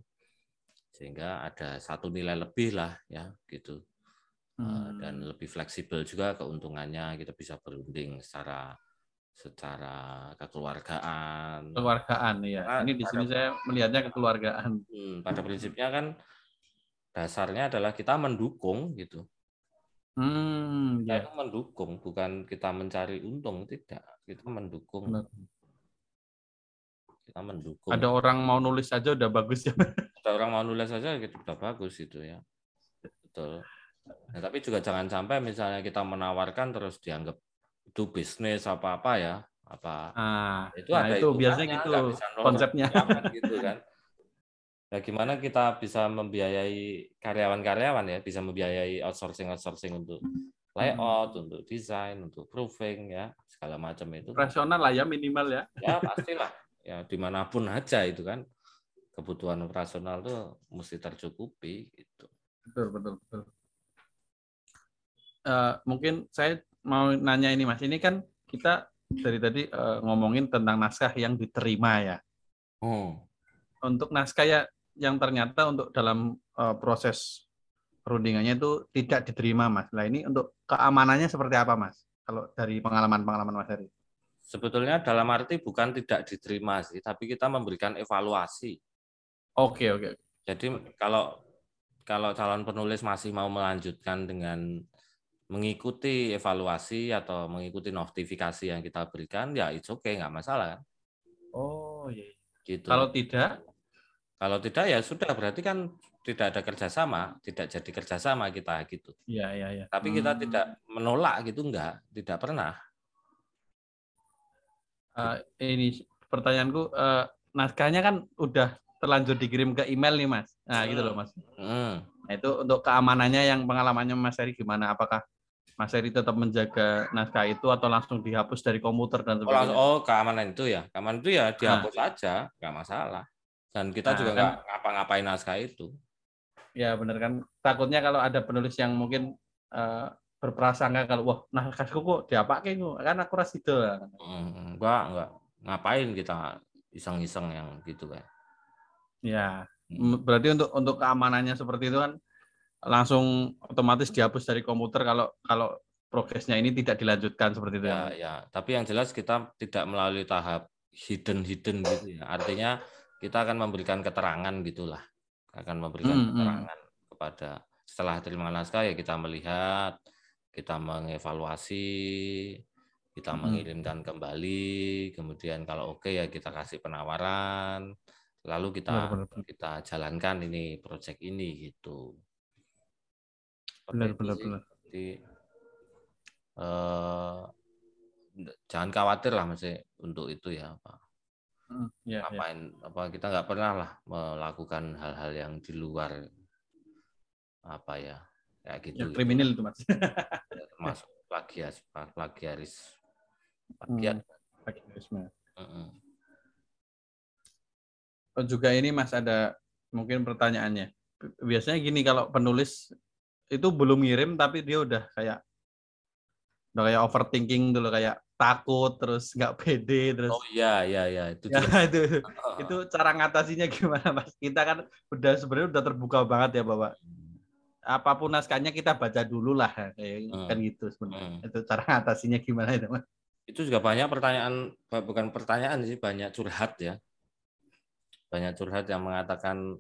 Sehingga ada satu nilai lebih lah ya gitu. Eh, hmm. dan lebih fleksibel juga keuntungannya kita bisa berunding secara secara kekeluargaan. Kekeluargaan ya Karena ini di sini saya melihatnya kekeluargaan. Hmm, pada prinsipnya kan dasarnya adalah kita mendukung gitu hmm, kita ya. itu mendukung bukan kita mencari untung tidak kita mendukung Benar kita mendukung. Ada orang mau nulis saja udah bagus ya. Ada orang mau nulis saja gitu udah bagus itu ya. Betul. Nah, tapi juga jangan sampai misalnya kita menawarkan terus dianggap itu bisnis apa apa ya apa ah, itu nah ada itu biasanya gitu konsepnya gitu kan nah gimana kita bisa membiayai karyawan-karyawan ya bisa membiayai outsourcing outsourcing untuk layout hmm. untuk desain untuk proofing ya segala macam itu rasional lah ya minimal ya ya pastilah ya di mana pun aja itu kan kebutuhan operasional tuh mesti tercukupi gitu. Betul betul betul. Uh, mungkin saya mau nanya ini Mas. Ini kan kita dari tadi uh, ngomongin tentang naskah yang diterima ya. Oh. Untuk naskah ya yang ternyata untuk dalam uh, proses perundingannya itu tidak diterima Mas. Nah ini untuk keamanannya seperti apa Mas? Kalau dari pengalaman-pengalaman Mas Heri? Sebetulnya dalam arti bukan tidak diterima sih, tapi kita memberikan evaluasi. Oke oke. Jadi kalau kalau calon penulis masih mau melanjutkan dengan mengikuti evaluasi atau mengikuti notifikasi yang kita berikan, ya itu oke, okay, nggak masalah. Oh iya. Gitu. Kalau tidak? Kalau tidak ya sudah berarti kan tidak ada kerjasama, tidak jadi kerjasama kita gitu. Iya iya iya. Tapi kita hmm. tidak menolak gitu enggak, tidak pernah. Uh, ini pertanyaanku, uh, naskahnya kan udah terlanjur dikirim ke email nih mas. Nah gitu loh mas. Hmm. Nah itu untuk keamanannya yang pengalamannya Mas Heri gimana? Apakah Mas Heri tetap menjaga naskah itu atau langsung dihapus dari komputer dan oh, sebagainya? Oh, keamanan itu ya, keamanan itu ya dihapus nah. aja, nggak masalah. Dan kita nah, juga kan nggak kan, ngapa-ngapain naskah itu. Ya benar kan. Takutnya kalau ada penulis yang mungkin uh, berprasangka kalau wah naskahku kok diapakin kok kan aku ras itu. Hmm, enggak, enggak. Ngapain kita iseng-iseng yang gitu kan. Ya, berarti untuk untuk keamanannya seperti itu kan langsung otomatis dihapus dari komputer kalau kalau progresnya ini tidak dilanjutkan seperti itu ya. Ya, ya. tapi yang jelas kita tidak melalui tahap hidden hidden gitu ya. Artinya kita akan memberikan keterangan gitulah. Akan memberikan hmm, hmm. keterangan kepada setelah terima naskah ya kita melihat, kita mengevaluasi, kita hmm. mengirimkan kembali, kemudian kalau oke okay, ya kita kasih penawaran lalu kita benar, benar. kita jalankan ini proyek ini gitu benar benar benar jadi eh, jangan khawatir lah masih untuk itu ya pak hmm, ya, apain ya. apa kita nggak pernah lah melakukan hal-hal yang di luar apa ya kayak gitu ya, kriminal itu mas masuk plagias plagiaris plagiat hmm, plagiarisme uh -uh. Oh, juga ini Mas ada mungkin pertanyaannya. Biasanya gini kalau penulis itu belum ngirim tapi dia udah kayak udah kayak overthinking dulu kayak takut terus nggak pede terus oh iya iya iya itu ya, itu itu. Cara ngatasinya gimana mas? Kita kan udah sebenarnya udah terbuka banget ya bahwa apa pun naskahnya kita baca dulu lah kayak hmm. kan gitu sebenarnya. Hmm. itu cara ngatasinya gimana itu mas? Itu juga banyak pertanyaan bukan pertanyaan sih banyak curhat ya. Banyak curhat yang mengatakan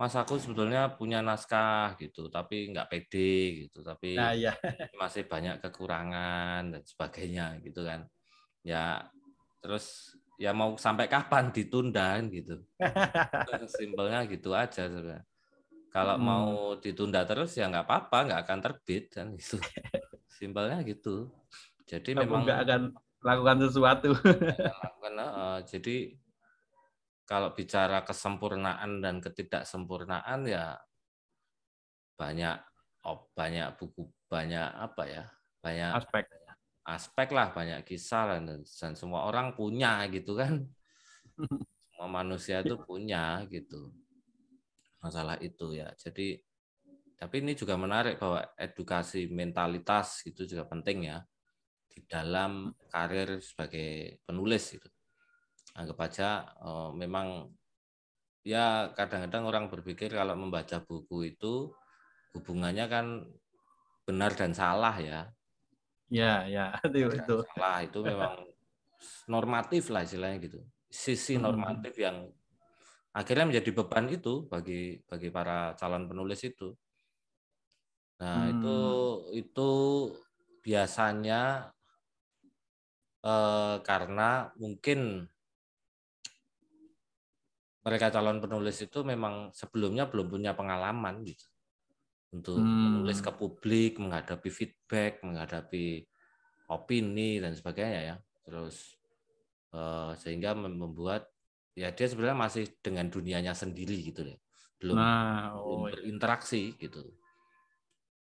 Mas aku sebetulnya punya naskah gitu, tapi nggak pede gitu, tapi nah, iya. masih banyak kekurangan dan sebagainya gitu kan. Ya terus ya mau sampai kapan ditunda gitu. Simpelnya gitu aja sebenarnya. Kalau hmm. mau ditunda terus ya nggak apa-apa, nggak akan terbit kan gitu. Simpelnya gitu. Jadi Kamu memang nggak akan lakukan sesuatu. Lakukan, uh, jadi kalau bicara kesempurnaan dan ketidaksempurnaan ya banyak oh, banyak buku banyak apa ya banyak aspek. aspek lah banyak kisah dan, dan semua orang punya gitu kan. Semua manusia itu punya gitu masalah itu ya. Jadi tapi ini juga menarik bahwa edukasi mentalitas itu juga penting ya di dalam karir sebagai penulis itu anggap aja uh, memang ya kadang-kadang orang berpikir kalau membaca buku itu hubungannya kan benar dan salah ya. Ya, ya, itu itu. Salah itu memang normatif lah istilahnya gitu. Sisi hmm. normatif hmm. yang akhirnya menjadi beban itu bagi bagi para calon penulis itu. Nah, hmm. itu itu biasanya eh, karena mungkin mereka calon penulis itu memang sebelumnya belum punya pengalaman gitu untuk hmm. menulis ke publik, menghadapi feedback, menghadapi opini dan sebagainya ya. Terus uh, sehingga membuat ya dia sebenarnya masih dengan dunianya sendiri gitu ya. Belum, nah, oh, belum iya. berinteraksi gitu.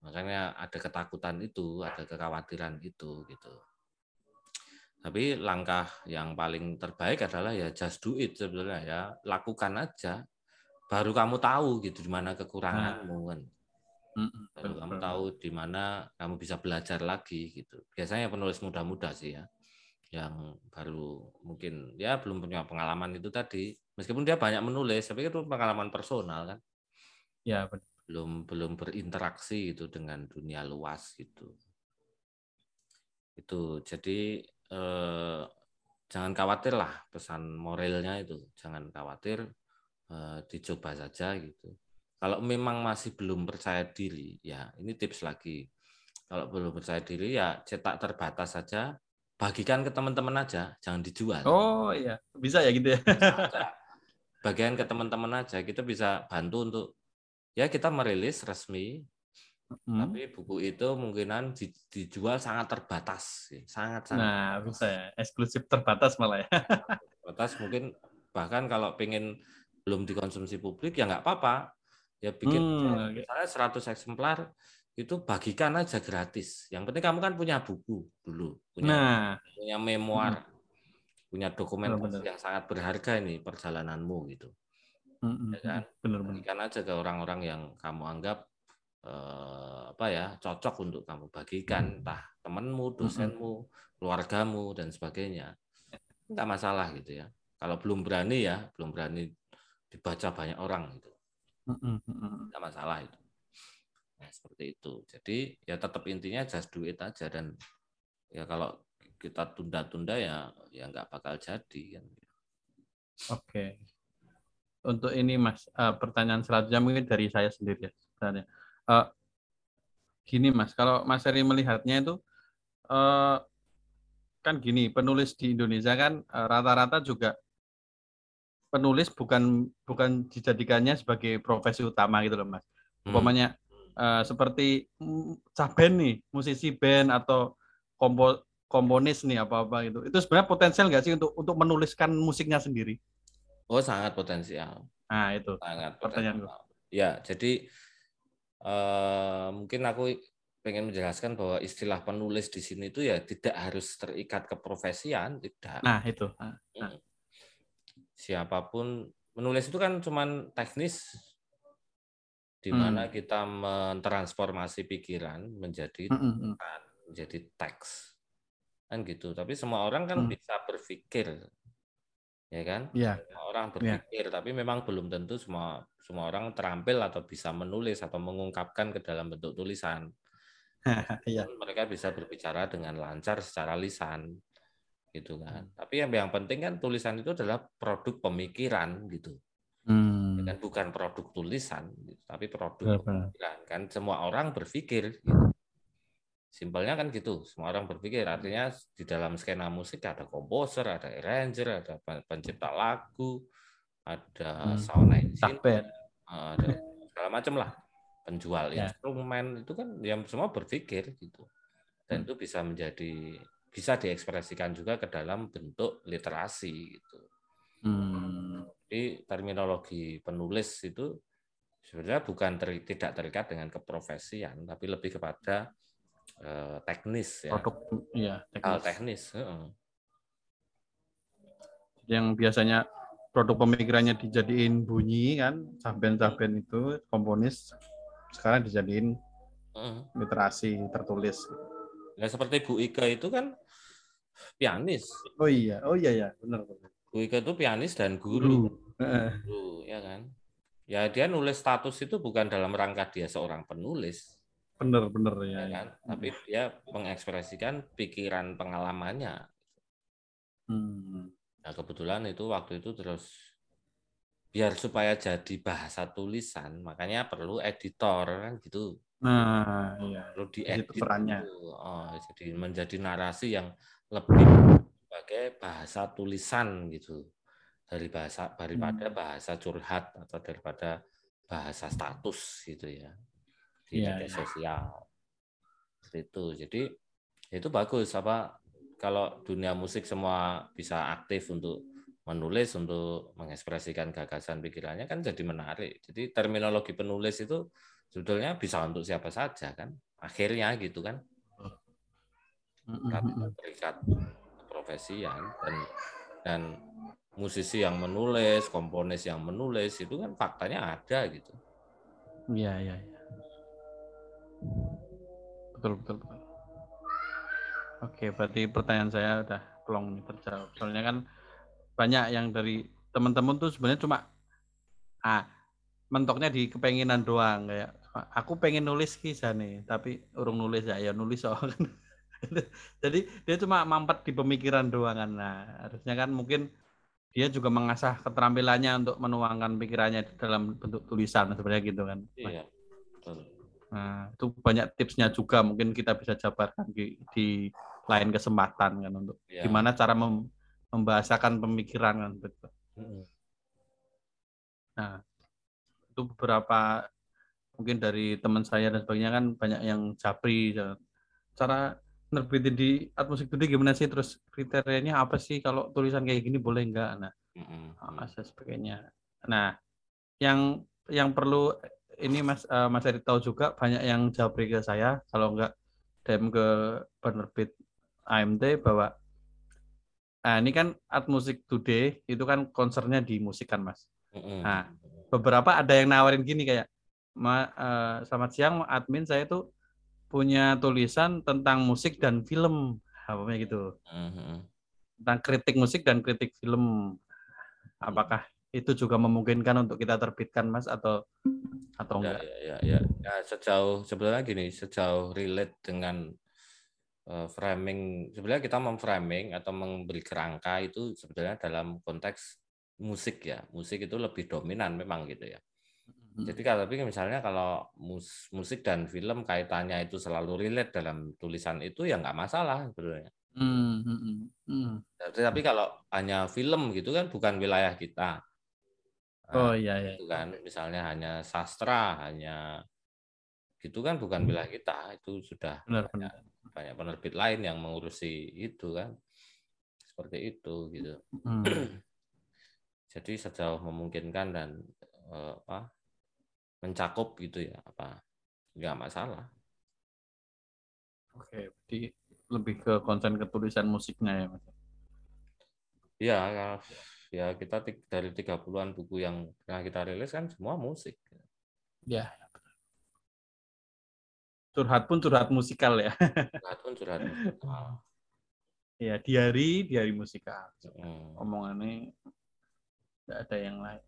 Makanya ada ketakutan itu, ada kekhawatiran itu gitu. Tapi langkah yang paling terbaik adalah ya just do it sebenarnya ya, lakukan aja. Baru kamu tahu gitu di mana kekuranganmu nah. kan. Baru kamu tahu di mana kamu bisa belajar lagi gitu. Biasanya penulis muda-muda sih ya, yang baru mungkin ya belum punya pengalaman itu tadi. Meskipun dia banyak menulis, tapi itu pengalaman personal kan. Ya benar. Belum belum berinteraksi itu dengan dunia luas gitu. Itu jadi eh, jangan khawatir lah pesan moralnya itu, jangan khawatir eh, dicoba saja gitu kalau memang masih belum percaya diri, ya ini tips lagi. Kalau belum percaya diri, ya cetak terbatas saja, bagikan ke teman-teman aja, jangan dijual. Oh iya, bisa ya gitu ya. Bagian ke teman-teman aja, kita bisa bantu untuk ya kita merilis resmi, hmm. tapi buku itu kemungkinan dijual sangat terbatas, sangat sangat. Nah bisa ya, eksklusif terbatas malah ya. terbatas mungkin bahkan kalau pengen belum dikonsumsi publik ya nggak apa-apa ya bikin hmm. misalnya 100 eksemplar itu bagikan aja gratis. Yang penting kamu kan punya buku dulu, punya nah. punya memoir, hmm. punya dokumentasi yang sangat berharga ini perjalananmu gitu. Hmm. Ya kan? Benar, Bagikan aja ke orang-orang yang kamu anggap eh, apa ya cocok untuk kamu bagikan, entah temanmu, dosenmu, keluargamu dan sebagainya. Enggak masalah gitu ya. Kalau belum berani ya, belum berani dibaca banyak orang gitu. Tidak masalah itu. Nah, seperti itu. Jadi ya tetap intinya just do it aja dan ya kalau kita tunda-tunda ya ya nggak bakal jadi kan. Oke. Untuk ini Mas, uh, pertanyaan selanjutnya mungkin dari saya sendiri ya sebenarnya. Uh, gini Mas, kalau Mas Heri melihatnya itu uh, kan gini, penulis di Indonesia kan rata-rata uh, juga penulis bukan bukan dijadikannya sebagai profesi utama gitu loh mas. Hmm. Umpamanya uh, seperti cah band nih, musisi band atau kompo, komponis nih apa-apa gitu. Itu sebenarnya potensial nggak sih untuk untuk menuliskan musiknya sendiri? Oh sangat potensial. Nah itu. Sangat pertanyaan Ya jadi uh, mungkin aku pengen menjelaskan bahwa istilah penulis di sini itu ya tidak harus terikat ke profesian, tidak. Nah itu. Nah. Hmm siapa pun menulis itu kan cuman teknis di mana hmm. kita mentransformasi pikiran menjadi hmm. hmm, hmm. menjadi teks kan gitu tapi semua orang kan hmm. bisa berpikir ya kan semua orang ya. berpikir yeah. tapi memang belum tentu semua semua orang terampil atau bisa menulis atau mengungkapkan ke dalam bentuk tulisan yeah. mereka bisa berbicara dengan lancar secara lisan gitu kan. Hmm. Tapi yang yang penting kan tulisan itu adalah produk pemikiran gitu. Hmm. Kan bukan produk tulisan, gitu, tapi produk pemikiran. Kan semua orang berpikir. Gitu. Simpelnya kan gitu, semua orang berpikir. Artinya di dalam skena musik ada komposer, ada arranger, ada pencipta lagu, ada hmm. sound engineer, ada segala macam lah. Penjual ya. instrumen itu kan yang semua berpikir gitu. Dan hmm. itu bisa menjadi bisa diekspresikan juga ke dalam bentuk literasi gitu. Hmm. Jadi terminologi penulis itu sebenarnya bukan ter, tidak terikat dengan keprofesian, tapi lebih kepada uh, teknis ya. Produk, ya teknis. Hal teknis. Uh. Yang biasanya produk pemikirannya dijadiin bunyi kan, saben-saben itu komponis sekarang dijadiin uh. literasi tertulis. Ya seperti Bu Ika itu kan pianis. Oh iya, oh iya ya, benar benar. Bu Ika itu pianis dan guru. Guru, ya kan? Ya dia nulis status itu bukan dalam rangka dia seorang penulis. Benar benar ya. ya kan? Ya. Tapi dia mengekspresikan pikiran pengalamannya. Hmm. Nah kebetulan itu waktu itu terus biar supaya jadi bahasa tulisan makanya perlu editor kan gitu Nah, iya. Perlu diedit perannya. Oh, jadi menjadi narasi yang lebih sebagai bahasa tulisan gitu. Dari bahasa daripada hmm. bahasa curhat atau daripada bahasa status gitu ya. Di yeah, media yeah. sosial. Seperti itu. Jadi itu bagus apa kalau dunia musik semua bisa aktif untuk menulis untuk mengekspresikan gagasan pikirannya kan jadi menarik. Jadi terminologi penulis itu sebetulnya bisa untuk siapa saja kan akhirnya gitu kan karena terikat profesian dan dan musisi yang menulis komponis yang menulis itu kan faktanya ada gitu iya iya ya. Betul, betul, betul. Oke, berarti pertanyaan saya udah pelong terjawab. Soalnya kan banyak yang dari teman-teman tuh sebenarnya cuma ah mentoknya di kepenginan doang kayak aku pengen nulis kisah nih tapi urung nulis ya ya nulis so. jadi dia cuma mampet di pemikiran doang kan nah harusnya kan mungkin dia juga mengasah keterampilannya untuk menuangkan pikirannya dalam bentuk tulisan sebenarnya gitu kan iya nah itu banyak tipsnya juga. Mungkin kita bisa jabarkan di, di lain kesempatan kan untuk ya. gimana cara mem, membahasakan pemikiran kan betul nah itu beberapa mungkin dari teman saya dan sebagainya kan banyak yang japri cara nerbitin di atmosfer Today gimana sih? Terus kriterianya apa sih? Kalau tulisan kayak gini boleh enggak nah mm-hmm. sebagainya. Nah yang yang perlu ini mas uh, mas Eri tahu juga banyak yang japri ke saya. Kalau enggak DM ke penerbit AMT bahwa nah ini kan Art Music Today itu kan konsernya di musik kan mas? Nah beberapa ada yang nawarin gini kayak Ma, uh, selamat siang admin saya itu punya tulisan tentang musik dan film. Apa gitu. Uh-huh. tentang kritik musik dan kritik film. Apakah itu juga memungkinkan untuk kita terbitkan mas? Atau atau ya, enggak ya ya ya, ya sejauh sebenarnya gini sejauh relate dengan uh, framing sebenarnya kita memframing atau memberi kerangka itu sebenarnya dalam konteks musik ya musik itu lebih dominan memang gitu ya Hmm. Jadi kalau tapi misalnya kalau mus, musik dan film kaitannya itu selalu relate dalam tulisan itu ya nggak masalah sebenarnya. Hmm. hmm. Tapi, tapi kalau hanya film gitu kan bukan wilayah kita. Nah, oh iya iya. Itu kan misalnya hanya sastra, hanya gitu kan bukan wilayah kita. Itu sudah benar, banyak, benar. banyak penerbit lain yang mengurusi itu kan. Seperti itu gitu. Hmm. Jadi sejauh memungkinkan dan uh, apa mencakup gitu ya apa nggak masalah oke jadi lebih ke konten ketulisan musiknya ya mas ya ya kita dari 30-an buku yang pernah kita rilis kan semua musik. Ya. Curhat pun curhat musikal ya. Curhat pun curhat musikal. Ya diari diari musikal. Hmm. omongannya tidak ada yang lain.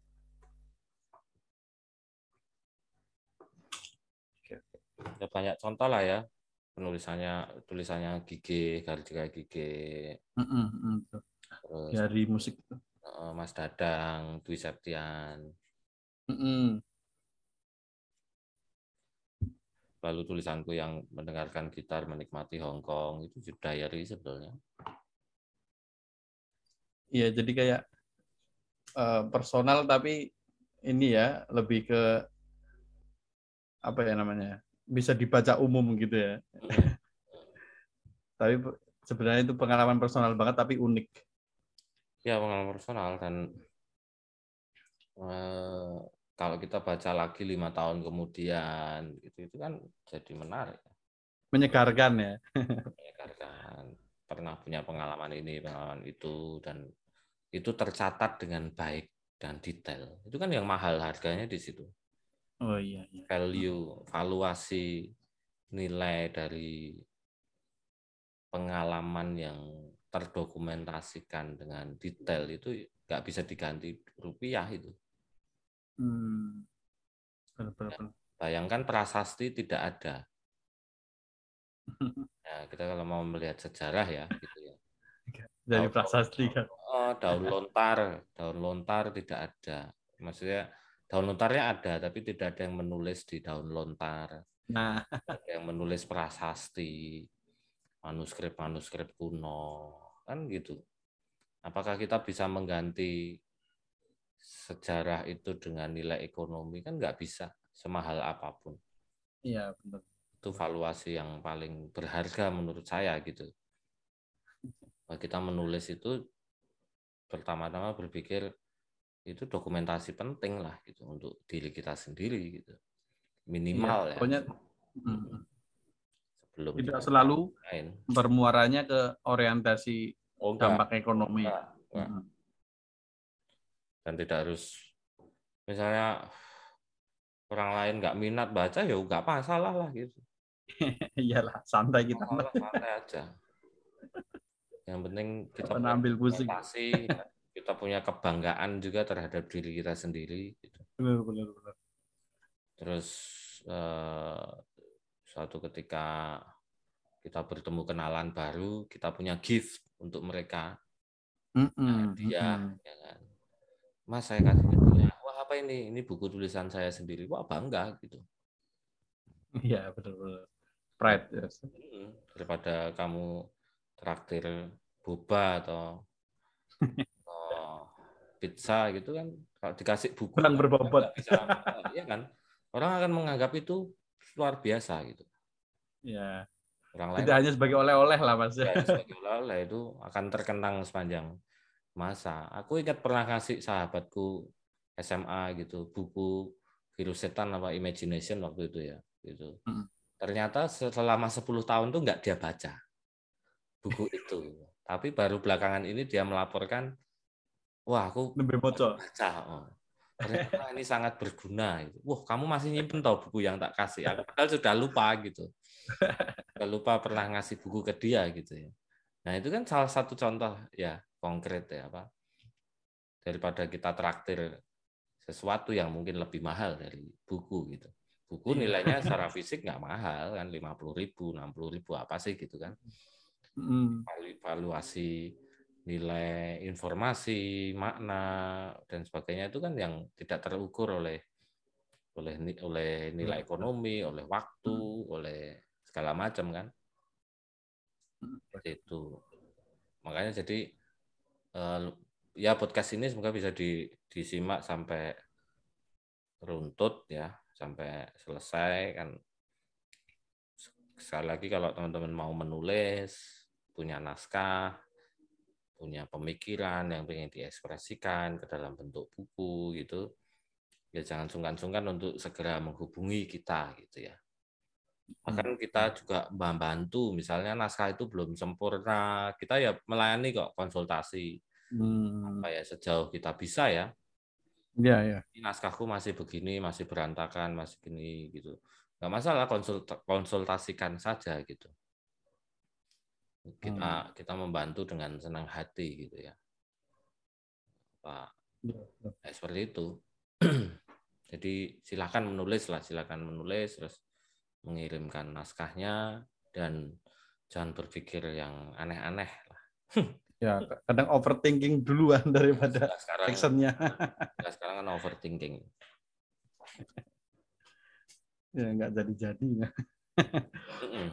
Ya banyak contoh lah ya. Penulisannya tulisannya Gigi garis Gigi mm -mm, terus dari musik Mas Dadang Dwi Septian mm -mm. lalu tulisanku yang mendengarkan gitar menikmati Hong Kong itu diary sebetulnya Iya, jadi kayak uh, personal tapi ini ya lebih ke apa ya namanya bisa dibaca umum gitu ya. tapi sebenarnya itu pengalaman personal banget tapi unik. Ya pengalaman personal dan eh, kalau kita baca lagi lima tahun kemudian itu itu kan jadi menarik. Menyegarkan ya. Menyegarkan. Pernah punya pengalaman ini, pengalaman itu dan itu tercatat dengan baik dan detail. Itu kan yang mahal harganya di situ. Oh iya, iya. Value, valuasi nilai dari pengalaman yang terdokumentasikan dengan detail itu nggak bisa diganti rupiah itu. Hmm. Benar, benar, ya, bayangkan prasasti tidak ada. Ya, kita kalau mau melihat sejarah ya, gitu ya. Dari prasasti kan. Oh, daun lontar, daun lontar tidak ada. Maksudnya daun lontarnya ada tapi tidak ada yang menulis di daun lontar nah ada yang menulis prasasti manuskrip manuskrip kuno kan gitu. Apakah kita bisa mengganti sejarah itu dengan nilai ekonomi? Kan nggak bisa semahal apa pun. Iya benar. Itu valuasi yang paling berharga menurut saya gitu. Kita menulis itu pertama-tama berpikir itu dokumentasi penting lah gitu untuk diri kita sendiri gitu. Minimal iya, ya. pokoknya hmm. Sebelum tidak selalu lain. bermuaranya ke orientasi oh, dampak ekonomi enggak, enggak. Hmm. dan tidak harus misalnya orang lain nggak minat baca ya nggak masalah lah gitu Iyalah, santai kita. Oh, santai aja. Yang penting kita ambil pusing. kita punya kebanggaan juga terhadap diri kita sendiri. Gitu. Benar, benar, benar. Terus eh, suatu ketika kita bertemu kenalan baru, kita punya gift untuk mereka, Mm-mm, hadiah, mm-mm. ya kan. Mas saya kasih hadiah. Wah apa ini? Ini buku tulisan saya sendiri. Wah bangga gitu. Iya, benar. Pride. yes. Mm, Daripada kamu traktir boba atau, pizza gitu kan, kalau dikasih buku kan berbobot. bisa, iya kan? Orang akan menganggap itu luar biasa gitu. Ya. Orang lain Tidak hanya sebagai oleh-oleh lah, Mas. ya, sebagai oleh itu akan terkenang sepanjang masa. Aku ingat pernah kasih sahabatku SMA gitu buku virus setan apa imagination waktu itu ya gitu. Mm. Ternyata selama 10 tahun tuh nggak dia baca buku itu. Tapi baru belakangan ini dia melaporkan, wah aku baca. Oh. Ternyata ini sangat berguna. Gitu. Wah kamu masih nyimpen tau buku yang tak kasih. Aku padahal sudah lupa gitu. Sudah lupa pernah ngasih buku ke dia gitu ya. Nah itu kan salah satu contoh ya konkret ya apa daripada kita traktir sesuatu yang mungkin lebih mahal dari buku gitu. Buku Iya. nilainya secara fisik nggak mahal kan 50 ribu, 60 ribu apa sih gitu kan. Valu- Valuasi nilai informasi, makna dan sebagainya itu kan yang tidak terukur oleh oleh oleh nilai ekonomi, oleh waktu, oleh segala macam kan. Seperti itu. Makanya jadi eh, ya podcast ini semoga bisa di, disimak sampai runtut ya, sampai selesai kan. Sekali lagi kalau teman-teman mau menulis, punya naskah, punya pemikiran yang ingin diekspresikan ke dalam bentuk buku gitu, ya jangan sungkan-sungkan untuk segera menghubungi kita gitu ya. Bahkan kita juga membantu, misalnya naskah itu belum sempurna, kita ya melayani kok konsultasi Hmm. kayak sejauh kita bisa ya. Iya, iya. Ini naskahku masih begini, masih berantakan, masih gini gitu. Nggak masalah konsulta- konsultasikan saja gitu. Kita kita membantu dengan senang hati gitu ya. Pak, iya. ya seperti itu. Jadi silakan menulis lah, silakan menulis terus mengirimkan naskahnya dan jangan berpikir yang aneh-aneh lah. Ya, kadang overthinking duluan daripada Nah, sekarang actionnya. nah, sekarang kan overthinking. ya, nggak jadi-jadi. Mm-mm.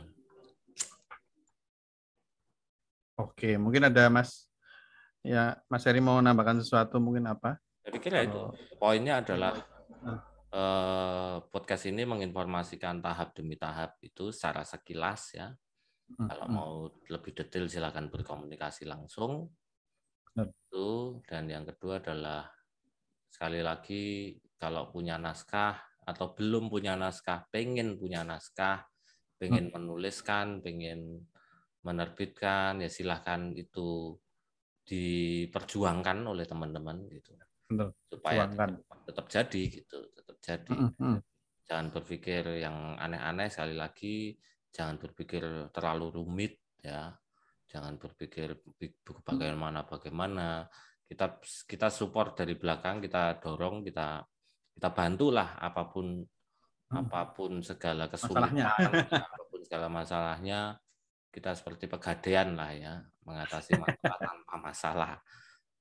Oke, mungkin ada Mas. Ya, Mas Heri mau nambahkan sesuatu mungkin apa? Saya pikir ya itu poinnya adalah Hmm. eh, podcast ini menginformasikan tahap demi tahap itu secara sekilas ya. Hmm, Kalau hmm. mau lebih detail silakan berkomunikasi langsung. Itu dan yang kedua adalah sekali lagi kalau punya naskah atau belum punya naskah, pengen punya naskah, pengen menuliskan, pengen menerbitkan, ya silahkan itu diperjuangkan oleh teman-teman gitu Benar, supaya tetap, tetap jadi gitu, tetap jadi. Hmm, hmm. Jangan berpikir yang aneh-aneh sekali lagi, jangan berpikir terlalu rumit ya. Jangan berpikir bagaimana bagaimana. Kita kita support dari belakang, kita dorong, kita kita bantulah apa pun Hmm. apa pun segala kesulitan, apa pun segala masalahnya, kita seperti pegadaian lah ya, mengatasi masalah tanpa masalah.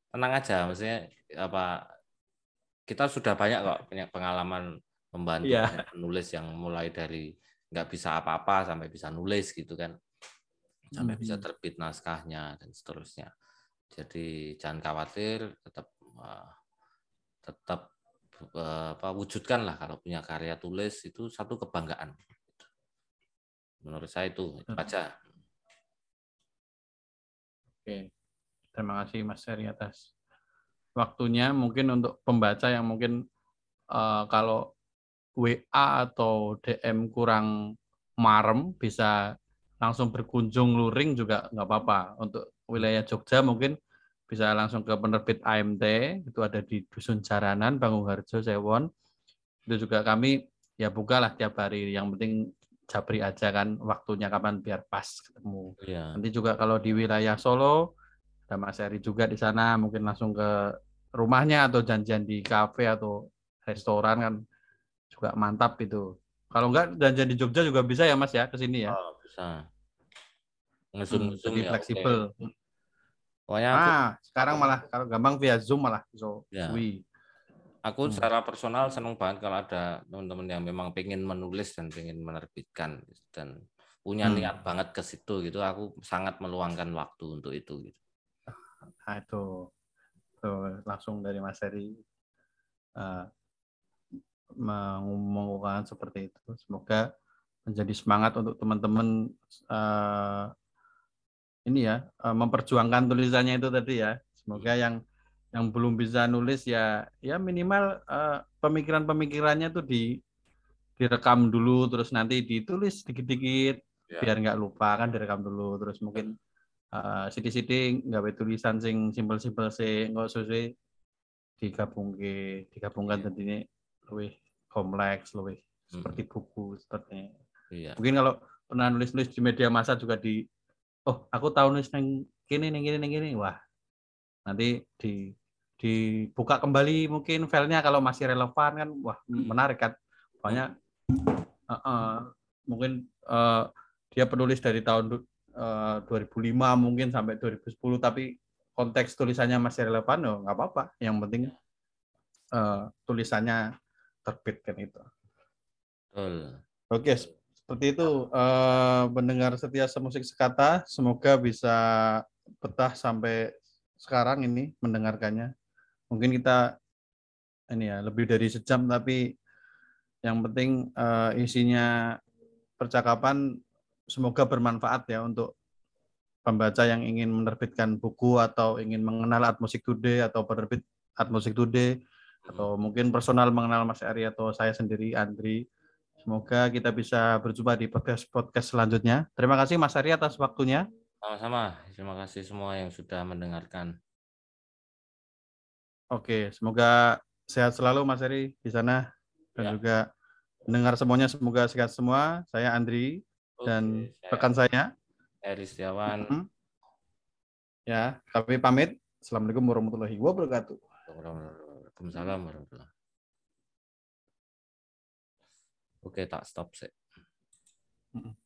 Tenang aja, maksudnya apa kita sudah banyak kok punya pengalaman membantu banyak penulis yang mulai dari nggak bisa apa-apa sampai bisa nulis gitu kan, sampai bisa Mhm. terbit naskahnya dan seterusnya. Jadi jangan khawatir, tetap eh, tetap eh, apa wujudkanlah kalau punya karya tulis itu satu kebanggaan. Menurut saya itu, itu aja. Oke. Terima kasih Mas Heri atas waktunya. Mungkin untuk pembaca yang mungkin eh, kalau WA atau DM kurang marem bisa langsung berkunjung luring juga nggak apa-apa. Untuk wilayah Jogja mungkin bisa langsung ke penerbit AMT itu ada di Dusun Jaranan, Bangun Harjo, Sewon. Itu juga kami ya bukalah tiap hari. Yang penting japri aja kan waktunya kapan biar pas ketemu. Iya. Nanti juga kalau di wilayah Solo ada Mas Eri juga di sana mungkin langsung ke rumahnya atau janjian di kafe atau restoran kan juga mantap itu. Kalau enggak janjian di Jogja juga bisa ya Mas ya ke sini ya. Oh, bisa. Hmm, Ngesum-ngesum jadi ya. fleksibel. oke. Pokoknya aku, Ah, sekarang malah kalau gampang via Zoom malah so. Ya. wih. Aku Hmm. secara personal senang banget kalau ada teman-teman yang memang pengen menulis dan pengen menerbitkan dan punya Hmm. niat banget ke situ gitu. Aku sangat meluangkan waktu untuk itu gitu. Nah, itu tuh langsung dari Mas Heri uh, mengumumkan seperti itu. Semoga menjadi semangat untuk teman-teman uh, ini ya uh, memperjuangkan tulisannya itu tadi ya. Semoga yang yang belum bisa nulis ya ya minimal uh, pemikiran-pemikirannya tuh di direkam dulu terus nanti ditulis dikit-dikit Ya. biar nggak lupa kan direkam dulu terus mungkin uh, sithik-sithik nggak tulisan sing simpel-simpel sih nggak sesuai digabung digabungkan Iya. tadi ini lebih kompleks lebih Mm-mm. seperti buku seperti Iya. mungkin kalau pernah nulis-nulis di media massa juga di oh aku tahu nulis neng gini neng gini neng gini wah nanti di dibuka kembali mungkin filenya kalau masih relevan kan wah Hmm. menarik kan banyak eh, eh, mungkin eh, dia penulis dari tahun du- eh, 2005 mungkin sampai 2010 tapi konteks tulisannya masih relevan oh nggak apa-apa yang penting eh, tulisannya terbit kan itu Betul. Oke, seperti itu eh, pendengar setia semusik sekata, semoga bisa betah sampai sekarang ini mendengarkannya. Mungkin kita ini ya lebih dari sejam tapi yang penting eh, isinya percakapan semoga bermanfaat ya untuk pembaca yang ingin menerbitkan buku atau ingin mengenal Art Music Today atau penerbit Art Music Today atau mungkin personal mengenal Mas Ari atau saya sendiri Andri. Semoga kita bisa berjumpa di podcast podcast selanjutnya. Terima kasih Mas Ari atas waktunya. Sama-sama. Terima kasih semua yang sudah mendengarkan. Oke, semoga sehat selalu Mas Ari di sana dan Ya. juga mendengar semuanya semoga sehat semua. Saya Andri dan Oke, saya rekan saya. Eri Setiawan. Mhm. Ya, kami pamit. Assalamualaikum warahmatullahi wabarakatuh. Waalaikumsalam warahmatullahi Oke, tak stop sih. Mhm.